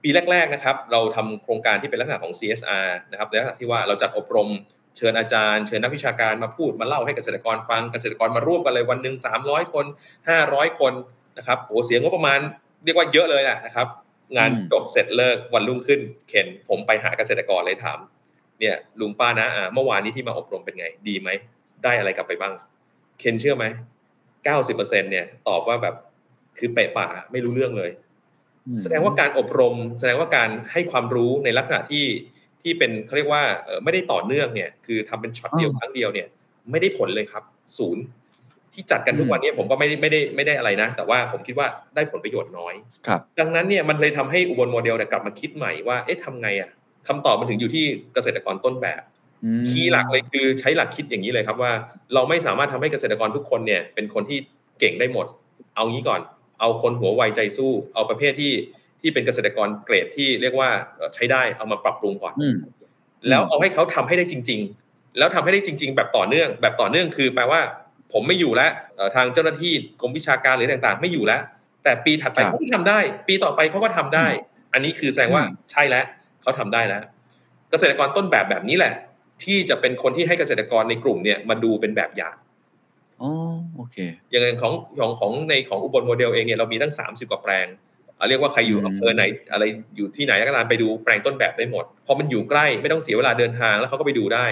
[SPEAKER 1] ปีแรกๆนะครับเราทำโครงการที่เป็นลักษณะของ CSR นะครับในลักษณะที่ว่าเราจัดอบรม เชิญอาจารย์ เชิญนักวิชาการมาพูดมาเล่าให้เกษตรกรฟังเกษตรกรมาร่วมกันเลยวันหนึ่ง300 คน 500 คนนะครับโอ้เสียงบประมาณเรียกว่าเยอะเลยแหละนะครับ งาน
[SPEAKER 2] อืม
[SPEAKER 1] จบเสร็จเลิกวันรุ่งขึ้น เคนผมไปหาเกษตรกรเลยถาม เนี่ยลุงป้านะอาเมื่อวานนี้ที่มาอบรมเป็นไง ดีไหม ได้อะไรกลับไปบ้าง เคนเชื่อไหมเก้าสิบเปอร์เซ็นต์เนี่ยตอบว่าแบบคือเปะป่าไม่รู้เรื่องเลย
[SPEAKER 2] อืม
[SPEAKER 1] แสดงว่าการอบรม แสดงว่าการให้ความรู้ในลักษณะที่ ที่เป็นเขาเรียกว่าเอ่อไม่ได้ต่อเนื่องเนี่ย คือทำเป็นช็อตเดียวครั้งเดียวเนี่ย ไม่ได้ผลเลยครับ ศูนย์ ที่จัดกันทุกวันเนี้ยผมก็ไม่ได้ไม่ได้ไม่ได้อะไรนะ แต่ว่าผมคิดว่าได้ผลประโยชน์น้อย
[SPEAKER 2] ครับ
[SPEAKER 1] ดังนั้นเนี่ยมันเลยทำให้อุบลโมเดลเนี่ยกลับมาคิดใหม่ว่าเอ๊ะทำไงอะคำตอบมันถึงอยู่ที่เกษตรกรต้นแบบ
[SPEAKER 2] อืม
[SPEAKER 1] คีย์หลักเลยคือใช้หลักคิดอย่างนี้เลยครับว่า เราไม่สามารถทำให้เกษตรกรทุกคนเนี่ย เป็นคนที่เก่งได้หมด เอางี้ก่อน เอาคนหัวไวใจสู้ เอาประเภทที่ ที่เป็นเกษตรกรเกรดที่เรียกว่าเอ่อใช้ได้เอามาปรับปรุงก่อน
[SPEAKER 2] อืม
[SPEAKER 1] แล้วเอาให้เขาทำให้ได้จริง ๆ แล้วทำให้ได้จริง ๆ แบบต่อเนื่อง แบบต่อเนื่องคือแปลว่า ผมไม่อยู่แล้วเอ่อทางเจ้าหน้าที่กรมวิชาการหรือต่าง ๆ ไม่อยู่แล้ว แต่ปีถัดไป
[SPEAKER 2] ครับ
[SPEAKER 1] เขาก็ทำได้ ปีต่อไปเขาก็ทำได้ อันนี้คือแสดงว่า
[SPEAKER 2] อืม
[SPEAKER 1] ใช่แล้วเขาทำได้แล้ว เกษตรกรต้นแบบแบบนี้แหละ ที่จะเป็นคนที่ให้เกษตรกรในกลุ่มเนี่ยมาดูเป็นแบบอย่าง
[SPEAKER 2] อ๋อโอเค
[SPEAKER 1] อย่างของของของในของอุบลโมเดลเองเนี่ยเรามีตั้ง 30 กว่าแปลงอะ เรียกว่าใครอยู่
[SPEAKER 2] อืม
[SPEAKER 1] อำเภอไหน อะไรอยู่ที่ไหนก็ตามไปดูแปลงต้นแบบได้หมดเพราะมันอยู่ใกล้ไม่ต้องเสียเวลาเดินทางแล้วเขาก็ไปดูได้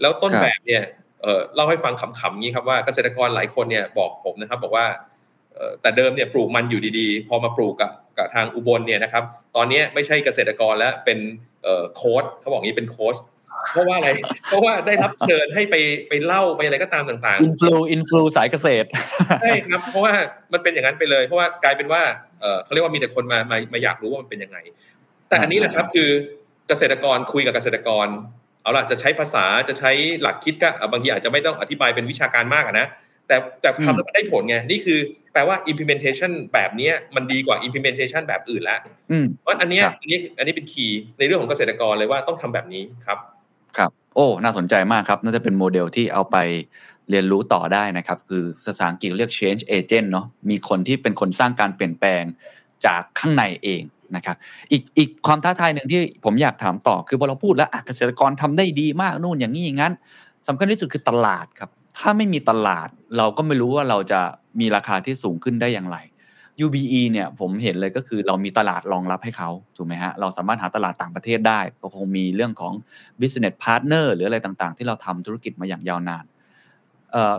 [SPEAKER 1] แล้วต้นแบบเนี่ยเออเล่าให้ฟังขำๆงี้ครับว่าเกษตรกรหลายคนเนี่ยบอกผมนะครับ บอกว่าเอ่อแต่เดิมเนี่ยปลูกมันอยู่ดีๆ พอมาปลูกกับกับทางอุบลเนี่ยนะครับ ตอนนี้ไม่ใช่เกษตรกรแล้วเป็นเอ่อโค้ชเขาบอกงี้เป็นโค้ช เพราะว่าอะไร เพราะว่าได้รับเชิญให้ไปไปเล่าไปอะไรก็ตามต่างๆ
[SPEAKER 2] อินฟลูอินฟลูสายเกษตร
[SPEAKER 1] ใช่ครับ เพราะว่ามันเป็นอย่างนั้นไปเลย เพราะว่ากลายเป็นว่าเออเขาเรียกว่ามีแต่คนมามามาอยากรู้ว่ามันเป็นยังไง แต่อันนี้แหละครับคือเกษตรกรคุยกับเกษตรกรเอาล่ะจะใช้ภาษาจะใช้หลักคิดก็อะบางทีอาจจะไม่ต้องอธิบายเป็นวิชาการมากอะนะแต่แต่
[SPEAKER 2] อืม
[SPEAKER 1] ทำแล้วมันได้ผลไงนี่คือแปลว่า implementation แบบเนี้ยมันดีกว่า implementation แบบอื่นแล้ว
[SPEAKER 2] อืม
[SPEAKER 1] เพราะอันเนี้ย
[SPEAKER 2] ครับ
[SPEAKER 1] อันนี้อันนี้เป็นคีย์ในเรื่องของเกษตรกรเลยว่าต้องทำแบบนี้ครับ
[SPEAKER 2] ครับ โอ้ น่าสนใจมากครับ น่าจะเป็นโมเดลที่เอาไปเรียนรู้ต่อได้นะครับ คือภาษาอังกฤษเรียก change agent เนาะมีคนที่เป็นคนสร้างการเปลี่ยนแปลงจากข้างในเองนะครับ อีกอีกความท้าทายหนึ่งที่ผมอยากถามต่อคือพอเราพูดแล้วเกษตรกรทำได้ดีมากนู่นอย่างนี้อย่างนั้นสำคัญที่สุดคือตลาดครับ ถ้าไม่มีตลาดเราก็ไม่รู้ว่าเราจะมีราคาที่สูงขึ้นได้อย่างไร UBE เนี่ยผมเห็นเลยก็คือเรามีตลาดรองรับให้เขาถูกไหมฮะเราสามารถหาตลาดต่างประเทศได้ ก็คงมีเรื่องของ business partner หรืออะไรต่างๆ ที่เราทำธุรกิจมาอย่างยาวนาน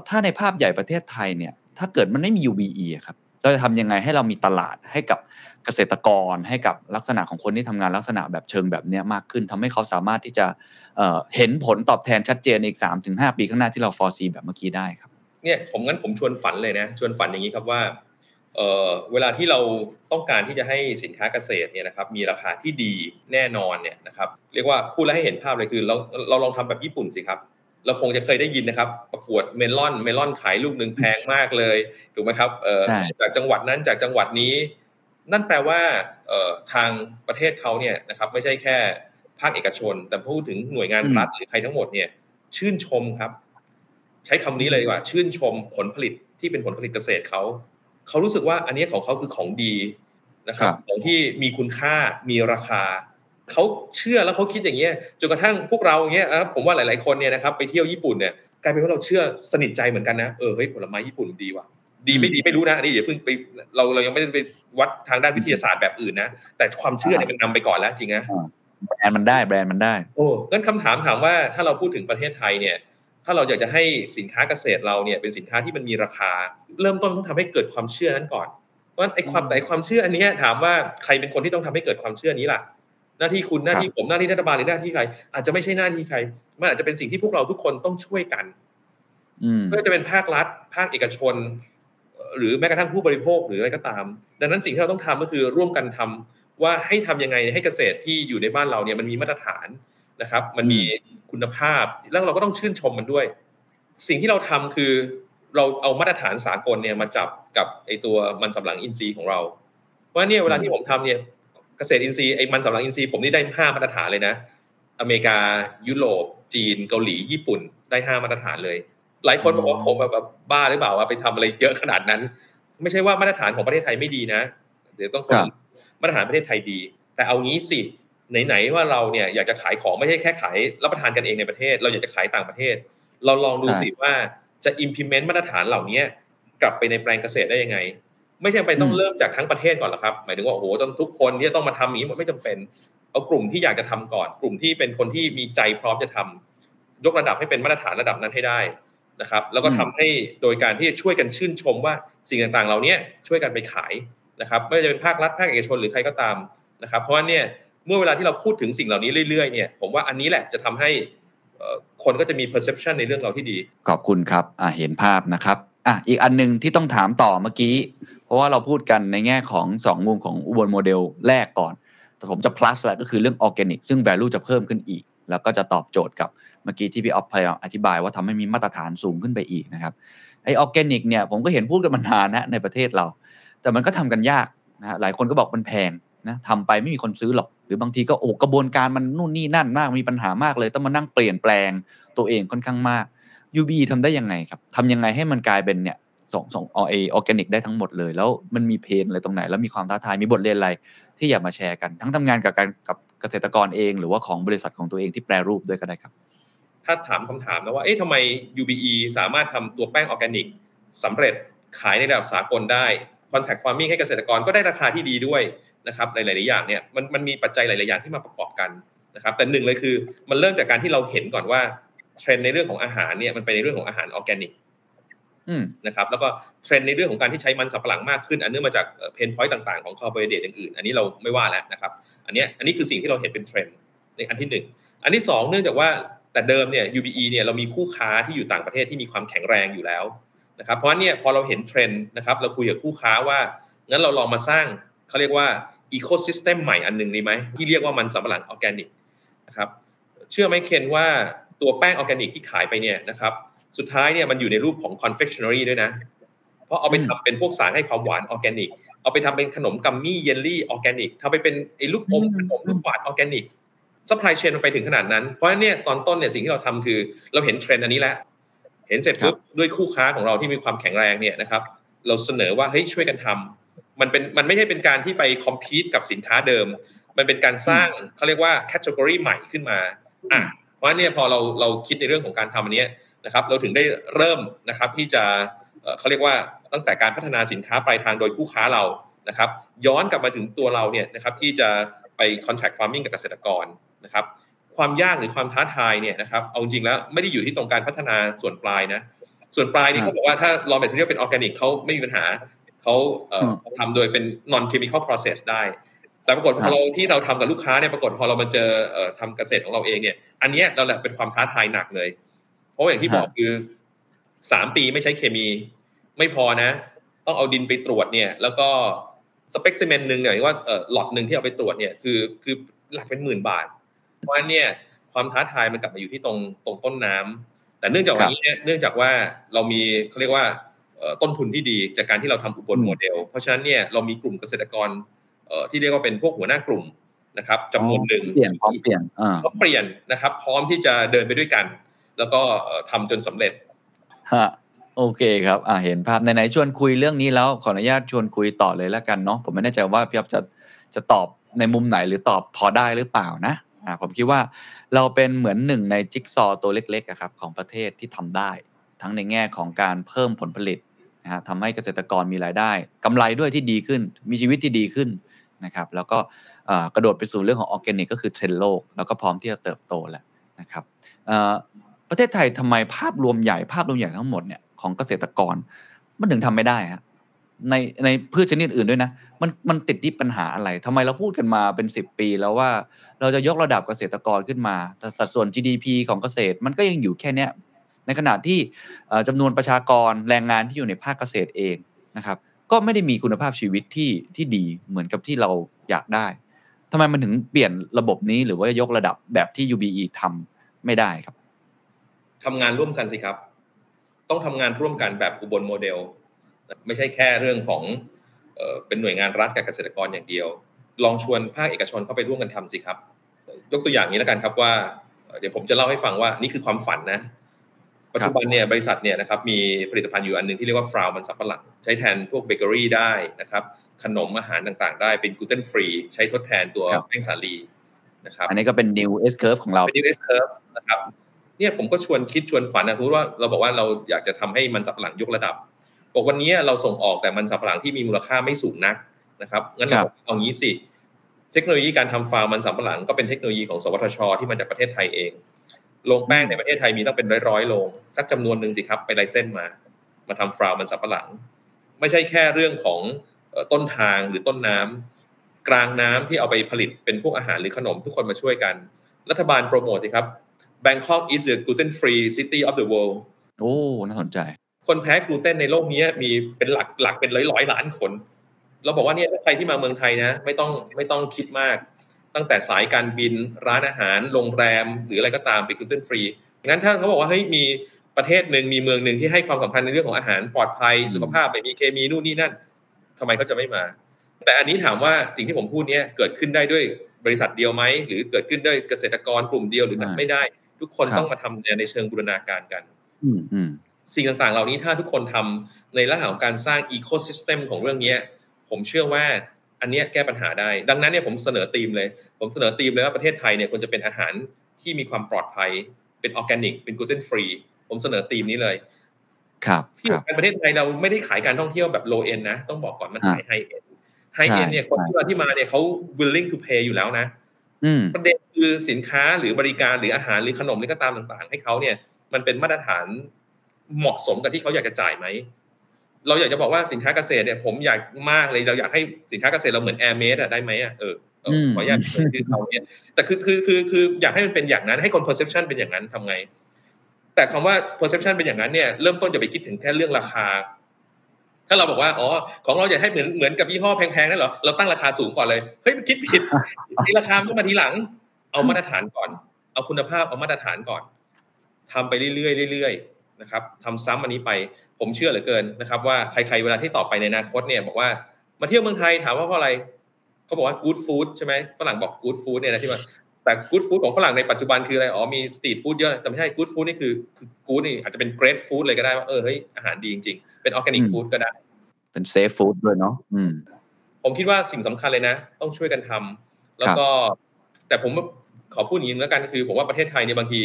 [SPEAKER 2] ถ้าในภาพใหญ่ประเทศไทยเนี่ยถ้าเกิดมันไม่มี UBE ครับเราจะทำยังไงให้เรามีตลาดให้กับเกษตรกรให้กับลักษณะของคนที่ทำงานลักษณะแบบเชิงแบบเนี้ยมากขึ้นทำให้เขาสามารถที่จะเเห็นผลตอบแทนชัดเจนอีก 3-5 ปีข้างหน้าที่เรา foresee แบบเมื่อกี้ได้ครับ
[SPEAKER 1] เนี่ยผมงั้นผมชวนฝันเลยนะชวนฝันอย่างนี้ครับว่า เอ่อเวลาที่เราต้องการที่จะให้สินค้าเกษตรเนี่ยนะครับมีราคาที่ดีแน่นอนเนี่ยนะครับเรียกว่าพูดแล้วให้เห็นภาพเลยคือเราเราลองทำแบบญี่ปุ่นสิครับเราคงจะเคยได้ยินนะครับ ประกวดเมลอนเมลอนขายลูกหนึ่งแพงมากเลยถูกไหมครับเอ่อ
[SPEAKER 2] ใช่
[SPEAKER 1] จากจังหวัดนั้นจากจังหวัดนี้ นั่นแปลว่าเอ่อทางประเทศเขาเนี่ยนะครับไม่ใช่แค่ภาคเอกชน แต่พูดถึงหน่วยงานรัฐหรือใครทั้งหมดเนี่ยชื่นชมครับ ใช้คำนี้เลยดีกว่า ชื่นชมผลผลิตที่เป็นผลผลิตเกษตรเขา เขารู้สึกว่าอันนี้ของเขาคือของดีนะครับ
[SPEAKER 2] ครับ
[SPEAKER 1] ของที่มีคุณค่ามีราคาเขาเชื่อแล้วเขาคิดอย่างเงี้ยจนกระทั่งพวกเราอย่างเงี้ยนะครับผมว่าหลาย ๆคนเนี่ยนะครับไปเที่ยวญี่ปุ่นเนี่ยกลายเป็นว่าเราเชื่อสนิทใจเหมือนกันนะเออเฮ้ยผลไม้ญี่ปุ่นดีว่ะดีไม่ดีไม่รู้นะอันนี่อย่าเพิ่งไปเราเรายังไม่ได้ไปวัดทางด้านวิทยาศาสตร์แบบอื่นนะแต่ความเชื่อเนี่ยมันนำไปก่อนแล้วจริงนะ
[SPEAKER 2] แบรนด์มันได้แบรนด์มันได้
[SPEAKER 1] โอ้งั้นคำถามถามว่าถ้าเราพูดถึงประเทศไทยเนี่ย ถ้าเราอยากจะให้สินค้าเกษตรเราเนี่ยเป็นสินค้าที่มันมีราคา เริ่มต้นต้องทำให้เกิดความเชื่อนั้นก่อนเพราะฉะนั้นไอ้ความไอ้ความเชื่ออันเนี้ยถามว่าใครเป็นคนที่ต้องทำให้เกิดความเชื่อนี้ล่ะ หน้าที่คุณหน้าที่ผมหน้าที่รัฐบาลหรือหน้าที่ใคร อาจจะไม่ใช่หน้าที่ใครมันอาจจะเป็นสิ่งที่พวกเราทุกคนต้องช่วยกัน
[SPEAKER 2] อืม
[SPEAKER 1] ไม่ว่าจะเป็นภาครัฐ ภาคเอกชนเอ่อหรือแม้กระทั่งผู้บริโภคหรืออะไรก็ตาม ดังนั้นสิ่งที่เราต้องทำก็คือร่วมกันทำว่าให้ทำยังไงให้เกษตรที่อยู่ในบ้านเราเนี่ยมันมีมาตรฐานนะครับ มันมี คุณภาพ แล้วเราก็ต้องชื่นชมมันด้วย สิ่งที่เราทำคือเราเอามาตรฐานสากลเนี่ยมาจับกับไอตัวมันสำปะหลังอินทรีย์ของเรา ว่าเนี่ยเวลาที่ผมทำเนี่ยเกษตรอินทรีย์ไอ้มันสำปะหลังอินทรีย์ผมนี่ได้ห้ามาตรฐานเลยนะ อเมริกายุโรปจีน เกาหลีญี่ปุ่นได้ห้ามาตรฐานเลย หลายคนบอกว่าผมแบบแบบบ้าหรือเปล่าว่าไปทำอะไรเยอะขนาดนั้น ไม่ใช่ว่ามาตรฐานของประเทศไทยไม่ดีนะ เดี๋ยวต้องคน
[SPEAKER 2] ครับ
[SPEAKER 1] มาตรฐานประเทศไทยดี แต่เอางี้สิ ไหนๆว่าเราเนี่ยอยากจะขายของไม่ใช่แค่ขายรับประทานกันเองในประเทศ เราอยากจะขายต่างประเทศ เราลองดูสิว่าจะ implement มาตรฐานเหล่านี้กลับไปในแปลงเกษตรได้ยังไง ไม่ใช่ไปต้อง
[SPEAKER 2] อืม
[SPEAKER 1] เริ่มจากทั้งประเทศก่อนหรอกครับ หมายถึงว่าโอ้โหต้องทุกคนที่จะต้องมาทำอย่างนี้ไม่จำเป็น เอากลุ่มที่อยากจะทำก่อน กลุ่มที่เป็นคนที่มีใจพร้อมจะทำยกระดับให้เป็นมาตรฐานระดับนั้นให้ได้นะครับ แล้วก็
[SPEAKER 2] อืม
[SPEAKER 1] ทำให้โดยการที่จะช่วยกันชื่นชมว่าสิ่งต่างๆ เหล่านี้ช่วยกันไปขายนะครับ ไม่ว่าจะเป็นภาครัฐภาคเอกชนหรือใครก็ตามนะครับ เพราะว่าเนี่ย เมื่อเวลาที่เราพูดถึงสิ่งเหล่านี้เรื่อยๆเนี่ยผมว่าอันนี้แหละจะทำให้คนก็จะมี perception ในเรื่องเราที่ดี
[SPEAKER 2] ขอบคุณครับเห็นภาพนะครับอะอีกอันหนึงที่ต้องถามต่อเมื่อกี้ เพราะว่าเราพูดกันในแง่ของ 2 มุมของอุบลโมเดลแรกก่อน แต่ผมจะ plus แล้วก็คือเรื่องออร์แกนิกซึ่ง value จะเพิ่มขึ้นอีก แล้วก็จะตอบโจทย์กับเมื่อกี้ที่พี่ออฟพยายามอธิบายว่าทำให้มีมาตรฐานสูงขึ้นไปอีกนะครับไอ้ออร์แกนิกเนี่ยผมก็เห็นพูดกันมานานนะในประเทศเรา แต่มันก็ทำกันยากนะหลายคนก็บอกมันแพงนะทำไปไม่มีคนซื้อหรอก หรือบางทีก็โอ้กระบวนการมันนู่นนี่นั่นมากมีปัญหามากเลย ต้องมานั่งเปลี่ยนแปลงตัวเองค่อนข้างมาก UB ทำได้ยังไงครับทำยังไงให้มันกลายเป็นเนี่ยส่งส่งเอเอออร์แกนิกได้ทั้งหมดเลย แล้วมันมี pain อะไรตรงไหน แล้วมีความท้าทายมีบทเรียนอะไรที่อยากมาแชร์กัน ทั้งทำงานกับการกับเกษตรกรเอง หรือว่าของบริษัทของตัวเองที่แปรรูปด้วยก็ได้ครับ
[SPEAKER 1] ถ้าถามคำถามนะว่าเอ๊ะทำไม UBE สามารถทำตัวแป้งออร์แกนิกสำเร็จขายในระดับสากลได้ Contract Farming ให้เกษตรกรก็ได้ราคาที่ดีด้วย นะครับหลายๆอย่างเนี่ยมันมันมีปัจจัยหลายๆอย่างที่มาประกอบกันนะครับแต่หนึ่งเลยคือมันเริ่มจากการที่เราเห็นก่อนว่าเทรนด์ในเรื่องของอาหารเนี่ยมันไปในเรื่องของอาหารออร์แกนิก
[SPEAKER 2] อืม
[SPEAKER 1] นะครับแล้วก็เทรนด์ในเรื่องของการที่ใช้มันสำปะหลังมากขึ้น อันเนื่องมาจาก pain point ต่างๆของคาร์โบไฮเดรตอื่นๆอันนี้เราไม่ว่าแล้วนะครับอันเนี้ยอันนี้คือสิ่งที่เราเห็นเป็นเทรนด์ในอันที่หนึ่งอันที่สองเนื่องจากว่าแต่เดิมเนี่ย UBE เนี่ยเรามีคู่ค้าที่อยู่ต่างประเทศที่มีความแข็งแรงอยู่แล้วนะครับเพราะฉะนั้นเนี่ยพอเราเห็นเทรนด์นะครับเราคุยกับคู่ค้าว่างั้นเราลองมาสร้างเขาเรียกว่า ecosystem ใหม่อันหนึ่งดีไหมที่เรียกว่ามันสำปะหลังออร์แกนิกนะครับเชื่อไหมเคนว่าตัวแป้งออร์แกนิกที่ขายไปเนี่ยนะครับสุดท้ายเนี่ยมันอยู่ในรูปของ confectionery ด้วยนะ เพราะเอาไปทำเป็นพวกสารให้ความหวานออร์แกนิก เอาไปทำเป็นขนม gummy เยลลี่ออร์แกนิกทำไปเป็นไอ้ลูกอมขนมลูกหวานออร์แกนิก supply chain มันไปถึงขนาดนั้น เพราะฉะนั้นเนี่ยตอนต้นเนี่ยสิ่งที่เราทำคือ เราเห็นเทรนด์อันนี้แล้ว เห็นเสร็จปุ๊บด้วยคู่ค้าของเราที่มีความแข็งแรงเนี่ยนะครับ เราเสนอว่าเฮ้ยช่วยกันทำ มันเป็นมันไม่ใช่เป็นการที่ไปคอมพีตกับสินค้าเดิม มันเป็นการสร้างเขาเรียกว่าแคตตากรีใหม่ขึ้นมาอะเพราะฉะนั้นเนี่ยพอเราเราคิดในเรื่องของการทำอันเนี้ยนะครับเราถึงได้เริ่มนะครับที่จะเอ่อเขาเรียกว่าตั้งแต่การพัฒนาสินค้าปลายทางโดยคู่ค้าเรานะครับ ย้อนกลับมาถึงตัวเราเนี่ยนะครับที่จะไป contract farming กับเกษตรกรนะครับความยากหรือความท้าทายเนี่ยนะครับเอาจริงแล้วไม่ได้อยู่ที่ตรงการพัฒนาส่วนปลายนะส่วนปลายนี่เขาบอกว่าถ้า raw material เป็นออร์แกนิกเขาไม่มีปัญหา เขาเอ่อทำโดยเป็น non chemical process ได้ แต่ปรากฏพอเราที่เราทำกับลูกค้าเนี่ยปรากฏพอเรามาเจอเอ่อทำเกษตรของเราเองเนี่ย อันเนี้ยเราแหละเป็นความท้าทายหนักเลย เพราะอย่างที่บอกคือสามปีไม่ใช้เคมี ไม่พอนะ ต้องเอาดินไปตรวจเนี่ย แล้วก็สเปกซิเมนต์หนึ่งเนี่ยว่าเอ่อหลอดหนึ่งที่เอาไปตรวจเนี่ยคือคือหลักเป็นหมื่นบาท เพราะฉะนั้นเนี่ยความท้าทายมันกลับมาอยู่ที่ตรงตรงต้นน้ำแต่เนื่องจากวันนี้เนี่ยเนื่องจากว่าเรามีเขาเรียกว่าเอ่อ ต้นทุนที่ดีจากการที่เราทำอุบลโมเดล เพราะฉะนั้นเนี่ยเรามีกลุ่มเกษตรกรเอ่อที่เรียกว่าเป็นพวกหัวหน้ากลุ่มนะครับจำนวนหนึ่ง
[SPEAKER 2] เปลี่ยนพร้อมเปลี่ยนอ่า
[SPEAKER 1] เขาเปลี่ยนนะครับ พร้อมที่จะเดินไปด้วยกัน แล้วก็เอ่อทำจนสำเร็จ
[SPEAKER 2] ฮะโอเคครับอ่าเห็นภาพไหนๆชวนคุยเรื่องนี้แล้วขออนุญาตชวนคุยต่อเลยแล้วกันเนาะผมไม่แน่ใจว่าพี่อ๊อฟจะจะตอบในมุมไหนหรือตอบพอได้หรือเปล่านะอ่าผมคิดว่าเราเป็นเหมือนหนึ่งในจิ๊กซอว์ตัวเล็กๆอะครับของประเทศที่ทำได้ ทั้งในแง่ของการเพิ่มผลผลิต นะฮะทำให้เกษตรกรมีรายได้กำไรด้วยที่ดีขึ้น มีชีวิตที่ดีขึ้นนะครับ แล้วก็กระโดดไปสู่เรื่องของออร์แกนิกก็คือเทรนด์โลก แล้วก็พร้อมที่จะเติบโตแล้วนะครับประเทศไทยทำไมภาพรวมใหญ่ภาพรวมใหญ่ทั้งหมดเนี่ยของเกษตรกร มันถึงทำไม่ได้ฮะในในพืชชนิดอื่นด้วยนะ มันมันติดที่ปัญหาอะไรทำไมเราพูดกันมาเป็น 10 ปีแล้วว่าเราจะยกระดับเกษตรกรขึ้นมา แต่สัดส่วน GDP ของเกษตรมันก็ยังอยู่แค่เนี้ย ในขณะที่เอ่อจำนวนประชากรแรงงานที่อยู่ในภาคเกษตรเองนะครับ ก็ไม่ได้มีคุณภาพชีวิตที่ที่ดีเหมือนกับที่เราอยากได้ทำไมมันถึงเปลี่ยนระบบนี้หรือว่ายกระดับแบบที่ UBE ทำไม่ได้ครับ
[SPEAKER 1] ทำงานร่วมกันสิครับ ต้องทำงานร่วมกันแบบอุบลโมเดล ไม่ใช่แค่เรื่องของเป็นหน่วยงานรัฐกับเกษตรกรอย่างเดียว ลองชวนภาคเอกชนเข้าไปร่วมกันทำสิครับ ยกตัวอย่างนี้แล้วกันครับว่า เดี๋ยวผมจะเล่าให้ฟังว่านี่คือความฝันนะ ปัจจุบันเนี่ยบริษัทเนี่ยนะครับมีผลิตภัณฑ์อยู่อันหนึงที่เรียกว่า flour มันสำปะหลังใช้แทนพวกเบเกอรี่ได้นะครับขนมอาหารต่างๆ ได้เป็น gluten free ใช้ทดแทนตัว
[SPEAKER 2] ครับ
[SPEAKER 1] แป้งสาลีนะครับ
[SPEAKER 2] อันนี้ก็เป็น new S curve ของเรา
[SPEAKER 1] เป็น US curve นะครับเนี่ยผมก็ชวนคิดชวนฝันนะสมมติว่าเราบอกว่าเราอยากจะทำให้มันสับปะหลังยกระดับบอกวันนี้เราส่งออกแต่มันสับปะหลังที่มีมูลค่าไม่สูงนักนะครับงั้น
[SPEAKER 2] ครั
[SPEAKER 1] เรา
[SPEAKER 2] บ
[SPEAKER 1] เอางี้สิ เทคโนโลยีการทำฟาร์มมันสับปะหลังก็เป็นเทคโนโลยีของสวทช ที่มาจากประเทศไทยเอง โรงแป้งในประเทศไทยมีต้องเป็นร้อยๆโรงสักจำนวนหนึ่งสิครับไปไลเส้นมา มาทำฟาร์มมันสับปะหลัง ไม่ใช่แค่เรื่องของเอ่อต้นทางหรือต้นน้ำกลางน้ำที่เอาไปผลิตเป็นพวกอาหารหรือขนมทุกคนมาช่วยกัน รัฐบาลโปรโมทสิครับ Bangkok is the gluten free city of the world
[SPEAKER 2] โอ้ น่าสนใจ
[SPEAKER 1] คนแพ้กลูเตนในโลกนี้มีเป็นหลักหลักเป็นร้อยร้อยล้านคน เราบอกว่าเนี่ยถ้าใครที่มาเมืองไทยนะ ไม่ต้องไม่ต้องคิดมาก ตั้งแต่สายการบิน ร้านอาหาร โรงแรม หรืออะไรก็ตามเป็นกลูเตนฟรีงั้นถ้าเขาบอกว่าเฮ้ยมีประเทศหนึ่งมีเมืองหนึ่งที่ให้ความสำคัญในเรื่องของอาหารปลอดภัย สุขภาพไม่มีเคมีนู่นนี่นั่นทำไมเขาจะไม่มา แต่อันนี้ถามว่าสิ่งที่ผมพูดเนี้ยเกิดขึ้นได้ด้วยบริษัทเดียวไหมหรือเกิดขึ้นด้วยเกษตรกรกลุ่มเดียวหรือ
[SPEAKER 2] อ่า
[SPEAKER 1] ไม่ได้ ทุกคน
[SPEAKER 2] ครับ
[SPEAKER 1] ต้องมาทำในเชิงบูรณาการกัน
[SPEAKER 2] อืมอืม
[SPEAKER 1] สิ่งต่างๆ เหล่านี้ถ้าทุกคนทำในลักษณะของการสร้างอีโค y ิสเต็มของเรื่องเนี้ยผมเชื่อว่า อันเนี้ยแก้ปัญหาได้ ดังนั้นเนี่ยผมเสนอธีมเลย ผมเสนอธีมเลยว่าประเทศไทยเนี่ยควรจะเป็นอาหารที่มีความปลอดภัย เป็นออร์แกนิก เป็น gluten free ผมเสนอธีมนี้เลย
[SPEAKER 2] ครับ
[SPEAKER 1] ที่
[SPEAKER 2] ครับ
[SPEAKER 1] สำคัญประเทศไทยเราไม่ได้ขายการท่องเที่ยวแบบ low-end นะ ต้องบอกก่อนมันขาย high-end high-end
[SPEAKER 2] ใช่
[SPEAKER 1] เนี่ยคน
[SPEAKER 2] ใช่
[SPEAKER 1] ที่มาที่มาเนี่ยเขา willing to pay อยู่แล้วนะ
[SPEAKER 2] อืม
[SPEAKER 1] ประเด็นคือสินค้าหรือบริการหรืออาหารหรือขนมหรือก็ตามต่างๆ ให้เขาเนี่ย มันเป็นมาตรฐานเหมาะสมกับที่เขาอยากจะจ่ายไหม เราอยากจะบอกว่าสินค้าเกษตรเนี่ยผมอยากมากเลยเราอยากให้สินค้าเกษตรเราเหมือน Hermès ได้ไหมอะเออเออ
[SPEAKER 2] ม
[SPEAKER 1] ขออนุญาตเอ่ยชื่อเขาเนี่ยแต่คือคือคือคืออยากให้มันเป็นอย่างนั้นให้คน perception เป็นอย่างนั้นทำไง แต่คำว่า perception เป็นอย่างนั้นเนี่ยเริ่มต้นอย่าไปคิดถึงแค่เรื่องราคา ถ้าเราบอกว่าอ๋อของเราอยากให้เหมือนเหมือนกับยี่ห้อแพงๆนั่นเหรอเราตั้งราคาสูงก่อนเลยเฮ้ยมันคิดผิดไอ้ราคามันต้องมาทีหลัง เอามาตรฐานก่อน เอาคุณภาพเอามาตรฐานก่อนทำไปเรื่อยๆเรื่อยๆนะครับทำซ้ำอันนี้ไปผมเชื่อเหลือเกินนะครับว่าใครๆเวลาที่ต่อไปในอนาคตเนี่ยบอกว่ามาเที่ยวเมืองไทยถามว่าเพราะอะไรเขาบอกว่า good food ใช่ไหมฝรั่งบอก good food เนี่ยนะที่ว่าแต่ good food ของฝรั่งในปัจจุบันคืออะไรอ๋อมี street food เยอะแต่ไม่ใช่ good food นี่คือคือ good นี่อาจจะเป็น great food เลยก็ได้ว่าเออเฮ้ยอาหารดีจริงๆ เป็น organic
[SPEAKER 2] อืม
[SPEAKER 1] food ก็ได้
[SPEAKER 2] เป็นเซฟฟู้ดด้วยเนาะอืม
[SPEAKER 1] ผมคิดว่าสิ่งสำคัญเลยนะ ต้องช่วยกันทำแล้วก็แต่ผมขอพูดอย่างนี้แล้วกันคือ ผมว่าประเทศไทยเนี่ยบางที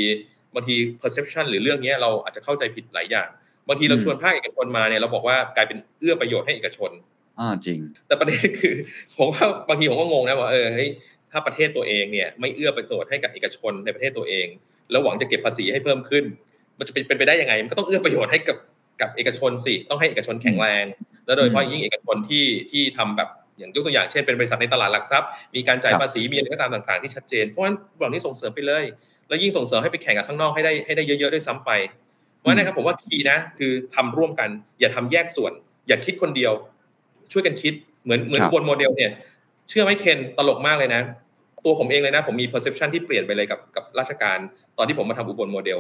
[SPEAKER 1] บางที perception หรือเรื่องเนี้ยเราอาจจะเข้าใจผิดหลายอย่าง บางทีเรา
[SPEAKER 2] อืม
[SPEAKER 1] ชวนภาคเอกชนมาเนี่ยเราบอกว่ากลายเป็นเอื้อประโยชน์ให้เอกชน
[SPEAKER 2] อ่าจริง
[SPEAKER 1] แต่ประเด็นคือ ผมว่าบางทีผมก็งงนะว่าเออเฮ้ยถ้าประเทศตัวเองเนี่ย ไม่เอื้อประโยชน์ให้กับเอกชนในประเทศตัวเอง แล้วหวังจะเก็บภาษีให้เพิ่มขึ้น มันจะเป็นเป็นไปได้ยังไง มันก็ต้องเอื้อประโยชน์ให้กับกับเอกชนสิต้องให้เอกชนแข็งแรง แล้วโดยเฉพาะยิ่งเอกชนที่ที่ทำแบบอย่างยกตัวอย่างเช่นเป็นบริษัทในตลาดหลักทรัพย์มีการจ่าย
[SPEAKER 2] ครับ
[SPEAKER 1] ภาษีมีอะไรก็ตามต่าง ๆที่ชัดเจนเพราะฉะนั้นเหล่านี้ส่งเสริมไปเลย แล้วยิ่งส่งเสริมให้ไปแข่งกับข้างนอกให้ได้ให้ได้เยอะๆด้วยซ้ำไปเพ ราะฉะนั้นนะครับผมว่าคีย์นะคือทำร่วมกัน อย่าทำแยกส่วน อย่าคิดคนเดียว ช่วยกันคิดเหมือนเหมือน
[SPEAKER 2] ครับ
[SPEAKER 1] บนโมเดลเนี่ย เชื่อไหมเคนตลกมากเลยนะ ตัวผมเองเลยนะ ผมมี perception ที่เปลี่ยนไปเลยกับกับราชการ ตอนที่ผมมาทำอุบลโมเดล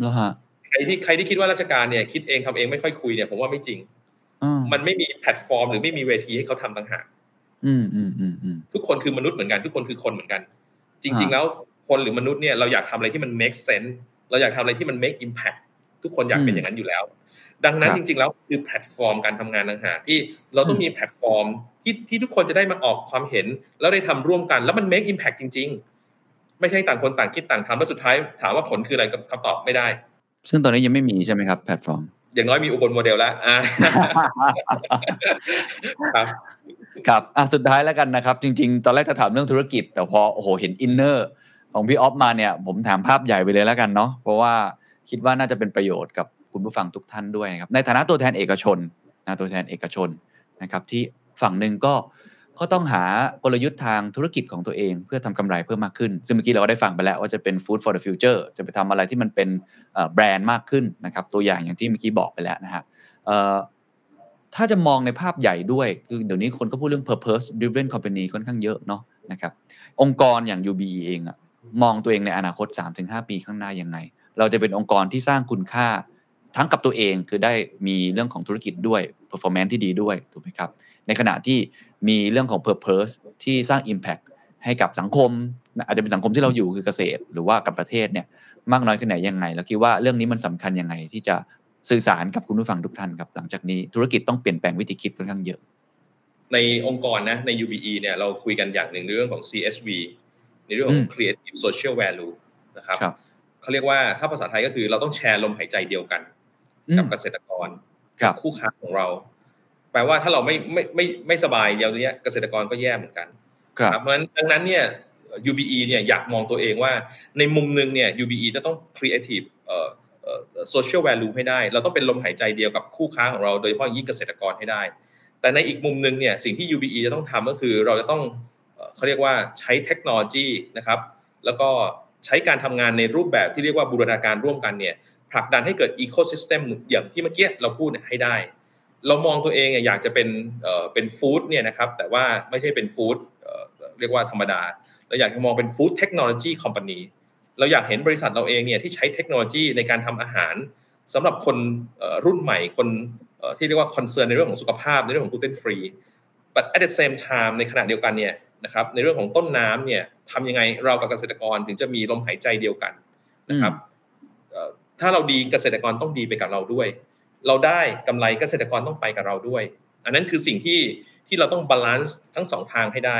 [SPEAKER 2] แล้วฮะ
[SPEAKER 1] ใครที่ใครที่คิดว่าราชการเนี่ยคิดเองทำเองไม่ค่อยคุยเนี่ยผมว่าไม่จริง
[SPEAKER 2] อ่า
[SPEAKER 1] มันไม่มีแพลตฟอร์ม หรือไม่มีเวทีให้เขาทำต่างหาก
[SPEAKER 2] อืมอืมอืมอืม
[SPEAKER 1] ทุกคนคือมนุษย์เหมือนกันทุกคนคือคนเหมือนกัน จริง
[SPEAKER 2] อ่า
[SPEAKER 1] ๆแล้วคนหรือมนุษย์เนี่ยเราอยากทำอะไรที่มัน make sense เราอยากทำอะไรที่มัน make impact ทุกคนอยากเป็นอย่างนั้นอยู่แล้ว ดังนั้น
[SPEAKER 2] ครับ
[SPEAKER 1] จริง ๆ แล้วคือแพลตฟอร์มการทำงานต่างหากที่เราต้องมีแพลตฟอร์มที่ที่ทุกคนจะได้มาออกความเห็น แล้วได้ทำร่วมกัน แล้วมัน make impact จริง ๆ ไม่ใช่ต่างคนต่างคิดต่างทำแล้วสุดท้ายถามว่าผลคืออะไรก็คำตอบไม่ได้
[SPEAKER 2] ซึ่งตอนนี้ยังไม่มีใช่ไหมครับแพลตฟอร์ม
[SPEAKER 1] อย่างน้อยมีอุบลโมเดลแล้วอ่าครับ
[SPEAKER 2] ครับอะสุดท้ายแล้วกันนะครับ จริง ๆ ตอนแรกจะถามเรื่องธุรกิจ แต่พอโอ้โหเห็น innerของพี่ออฟมาเนี่ย ผมถามภาพใหญ่ไปเลยแล้วกันเนาะเพราะว่า คิดว่าน่าจะเป็นประโยชน์กับคุณผู้ฟังทุกท่านด้วยนะครับในฐานะตัวแทนเอกชนนะตัวแทนเอกชนนะครับที่ฝั่งหนึ่งก็ก็ต้องหากลยุทธ์ทางธุรกิจของตัวเอง เพื่อทำกำไรเพิ่มมากขึ้น ซึ่งเมื่อกี้เราก็ได้ฟังไปแล้วว่าจะเป็น food for the future จะไปทำอะไรที่มันเป็นแบรนด์มากขึ้นนะครับตัวอย่างอย่างที่เมื่อกี้บอกไปแล้วนะฮะถ้าจะมองในภาพใหญ่ด้วย คือเดี๋ยวนี้คนก็พูดเรื่อง purpose driven company ค่อนข้างเยอะเนาะนะครับองค์กรอย่าง UBE เองอะมองตัวเองในอนาคต 3-5 ปีข้างหน้ายังไง เราจะเป็นองค์กรที่สร้างคุณค่าทั้งกับตัวเองคือได้มีเรื่องของธุรกิจด้วย performance ที่ดีด้วยถูกไหมครับ ในขณะที่มีเรื่องของ purpose ที่สร้าง impact ให้กับสังคม อาจจะเป็นสังคมที่เราอยู่คือเกษตร หรือว่ากับประเทศเนี่ยมากน้อยแค่ไหนยังไงแล้วคิดว่าเรื่องนี้มันสำคัญยังไงที่จะสื่อสารกับคุณผู้ฟังทุกท่านครับ หลังจากนี้ธุรกิจต้องเปลี่ยนแปลงวิธีคิดค่อนข้างเยอะ
[SPEAKER 1] ในองค์กรนะใน UBE เนี่ยเราคุยกันอย่างหนึ่งในเรื่องของ CSV ในเรื่องของ
[SPEAKER 2] อืม
[SPEAKER 1] Creative Social Value นะครับ
[SPEAKER 2] ครับ
[SPEAKER 1] เขาเรียกว่าถ้าภาษาไทยก็คือเราต้องแชร์ลมหายใจเดียวกัน
[SPEAKER 2] อืม
[SPEAKER 1] กับเกษตรกร
[SPEAKER 2] ครับ
[SPEAKER 1] คู่ค้าของเรา แปลว่าถ้าเราไม่ไม่ไม่ไม่สบายเดี๋ยวนี้เกษตรกรก็แย่เหมือนกัน
[SPEAKER 2] ครับ
[SPEAKER 1] เพราะฉะนั้นดังนั้นเนี่ย UBE เนี่ยอยากมองตัวเองว่าในมุมหนึงเนี่ย UBE จะต้อง creative เอ่อเอ่อ social value ให้ได้ เราต้องเป็นลมหายใจเดียวกับคู่ค้าของเรา โดยเฉพาะยิ่งเกษตรกรให้ได้ แต่ในอีกมุมหนึงเนี่ยสิ่งที่ UBE จะต้องทำก็คือเราจะต้องเอ่อเขาเรียกว่าใช้เทคโนโลยีนะครับ แล้วก็ ใช้การทำงานในรูปแบบที่เรียกว่าบูรณาการร่วมกันเนี่ยผลักดันให้เกิด ecosystem อย่างที่เมื่อกี้เราพูดเนี่ยให้ได้ เรามองตัวเองอยากจะเป็นเป็นฟู้ดเนี่ยนะครับแต่ว่าไม่ใช่เป็นฟู้ดเรียกว่าธรรมดา เราอยากจะมองเป็นฟู้ดเทคโนโลยีคอมพานีเราอยากเห็นบริษัทเราเองเนี่ยที่ใช้เทคโนโลยีในการทำอาหารสำหรับคนรุ่นใหม่คนที่เรียกว่า concern ในเรื่องของสุขภาพในเรื่องของ gluten free but at the same time ในขณะเดียวกันเนี่ยนะครับในเรื่องของต้นน้ำเนี่ย ทำยังไงเรากับเกษตรกรถึงจะมีลมหายใจเดียวกันนะครับเอ่อถ้าเราดีเกษตรกรต้องดีไปกับเราด้วย เราได้กำไรเกษตรกรต้องไปกับเราด้วย อันนั้นคือสิ่งที่ที่เราต้อง balance ทั้งสองทางให้ได้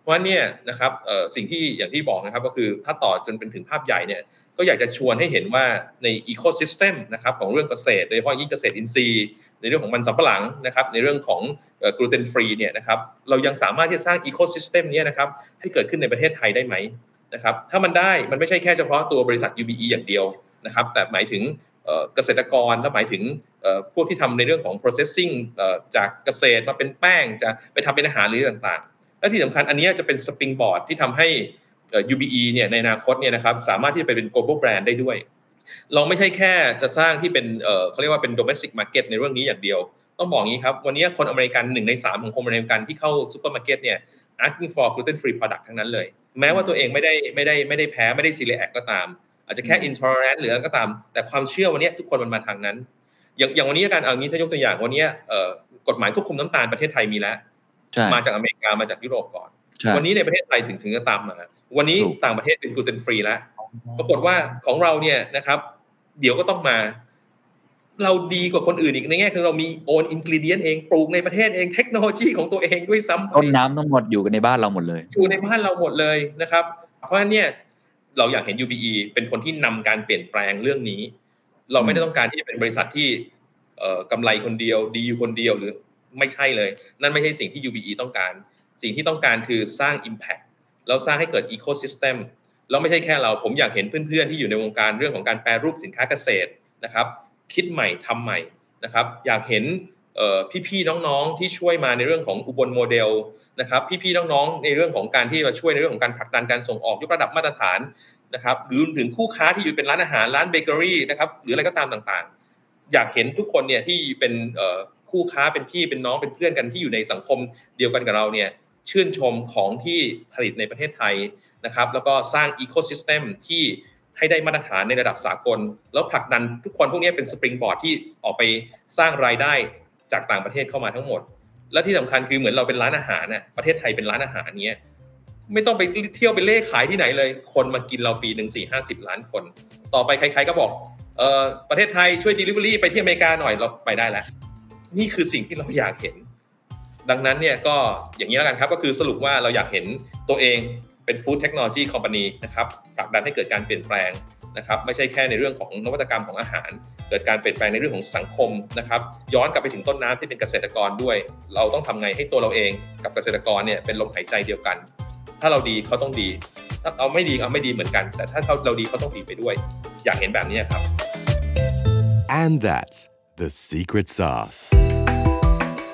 [SPEAKER 1] เพราะฉะนั้นเนี่ยนะครับเอ่อสิ่งที่อย่างที่บอกนะครับก็คือถ้าต่อจนเป็นถึงภาพใหญ่เนี่ยก็อยากจะชวนให้เห็นว่าใน ecosystem นะครับของเรื่องเกษตรโดยเฉพาะยิ่งเกษตรอินทรีย์ ในเรื่องของมันสำปะหลังนะครับ ในเรื่องของ gluten free เนี่ยนะครับ เรายังสามารถที่จะสร้าง ecosystem นี้นะครับให้เกิดขึ้นในประเทศไทยได้ไหมนะครับ ถ้ามันได้มันไม่ใช่แค่เฉพาะตัวบริษัท UBE อย่างเดียวนะครับ แต่หมายถึงเกษตรกรและหมายถึงพวกที่ทำในเรื่องของ processing จากเกษตรมาเป็นแป้งจะไปทำเป็นอาหารหรือต่างๆ และที่สำคัญอันนี้จะเป็น springboard ที่ทำให้ UBE เนี่ยในอนาคตเนี่ยนะครับสามารถที่จะไปเป็น global brand ได้ด้วย เราไม่ใช่แค่จะสร้างที่เป็นเอ่อเขาเรียกว่าเป็น domestic market ในเรื่องนี้อย่างเดียว ต้องบอกงี้ครับ วันนี้คนอเมริกันหนึ่งในสามของคนอเมริกันที่เข้าซูเปอร์มาร์เก็ตเนี่ย asking for gluten free product ทั้งนั้นเลย แม้ว่าตัวเองไม่ได้ไม่ได้ไม่ได้แพ้ไม่ได้ celiac ก็ตาม อาจจะแค่ intolerant หรืออะไรก็ตาม แต่ความเชื่อวันนี้ทุกคนมันมาทางนั้น อย่างอย่างวันนี้การเอางี้ถ้ายกตัวอย่างวันนี้เอ่อกฎหมายควบคุมน้ำตาลประเทศไทยมีแล้ว
[SPEAKER 2] ใช่
[SPEAKER 1] มาจากอเมริกามาจากยุโรปก่อน
[SPEAKER 2] ใช่
[SPEAKER 1] วันนี้ในประเทศไทยถึงถึงจะตามมา วันนี้
[SPEAKER 2] ถูก
[SPEAKER 1] ต่างประเทศเป็นกลูเตนฟรีแล้ว ปรากฏว่าของเราเนี่ยนะครับ เดี๋ยวก็ต้องมา เราดีกว่าคนอื่นอีกในแง่คือเรามีโอนอินกิเดียนเองปลูกในประเทศเองเทคโนโลยีของตัวเองด้วยซ้ำไป
[SPEAKER 2] ต้นน้ำทั้งหมดอยู่กันในบ้านเราหมดเลย
[SPEAKER 1] อยู่ในบ้านเราหมดเลยนะครับ เพราะฉะนั้นเนี่ยเราอยากเห็น UBE เป็นคนที่นำการเปลี่ยนแปลงเรื่องนี้ เราไม่ได้ต้องการที่จะเป็นบริษัทที่เอ่อกำไรคนเดียวดีอยู่คนเดียวหรือไม่ใช่เลย นั่นไม่ใช่สิ่งที่ UBE ต้องการ สิ่งที่ต้องการคือสร้าง Impact แล้วสร้างให้เกิด Ecosystem แล้วไม่ใช่แค่เราผมอยากเห็นเพื่อนๆที่อยู่ในวงการเรื่องของการแปรรูปสินค้าเกษตรนะครับ คิดใหม่ทำใหม่นะครับ อยากเห็นพี่ๆน้องๆที่ช่วยมาในเรื่องของอุบลโมเดลนะครับ พี่ๆน้องๆในเรื่องของการที่มาช่วยในเรื่องของการผลักดันการส่งออกยกระดับมาตรฐานนะครับ หรือถึงคู่ค้าที่อยู่เป็นร้านอาหารร้านเบเกอรี่นะครับหรืออะไรก็ตามต่างๆ อยากเห็นทุกคนเนี่ยที่เป็นคู่ค้าเป็นพี่เป็นน้องเป็นเพื่อนกันที่อยู่ในสังคมเดียวกันกับเราเนี่ย ชื่นชมของที่ผลิตในประเทศไทยนะครับ แล้วก็สร้าง ecosystem ที่ให้ได้มาตรฐานในระดับสากล แล้วผลักดันทุกคนพวกนี้เป็น springboard ที่ออกไปสร้างรายได้จากต่างประเทศเข้ามาทั้งหมด และที่สำคัญคือเหมือนเราเป็นร้านอาหารน่ะประเทศไทยเป็นร้านอาหารเนี้ยไม่ต้องไปเที่ยวไปเร่ขายที่ไหนเลย คนมากินเราปีหนึ่งสี่ห้าสิบล้านคน ต่อไปใครๆก็บอกเออประเทศไทยช่วย Delivery ไปที่อเมริกาหน่อยเราไปได้แล้ว นี่คือสิ่งที่เราอยากเห็น ดังนั้นเนี่ยก็อย่างนี้แล้วกันครับก็คือสรุปว่าเราอยากเห็นตัวเองเป็น Food Technology Company นะครับผลักดันให้เกิดการเปลี่ยนแปลงนะครับไม่ใช่แค่ในเรื่องของนวัตกรรมของอาหาร เกิดการเปลี่ยนแปลงในเรื่องของสังคมนะครับย้อนกลับไปถึงต้นน้ำที่เป็นเกษตรกรด้วย เราต้องทำไงให้ตัวเราเองกับเกษตรกรเนี่ยเป็นลมหายใจเดียวกัน ถ้าเราดีเขาต้องดี ถ้าเราไม่ดีเขาไม่ดีเหมือนกัน แต่ถ้าเขาเราดีเขาต้องดีไปด้วย อยากเห็นแบบนี้ครับ
[SPEAKER 3] And that's the secret sauce.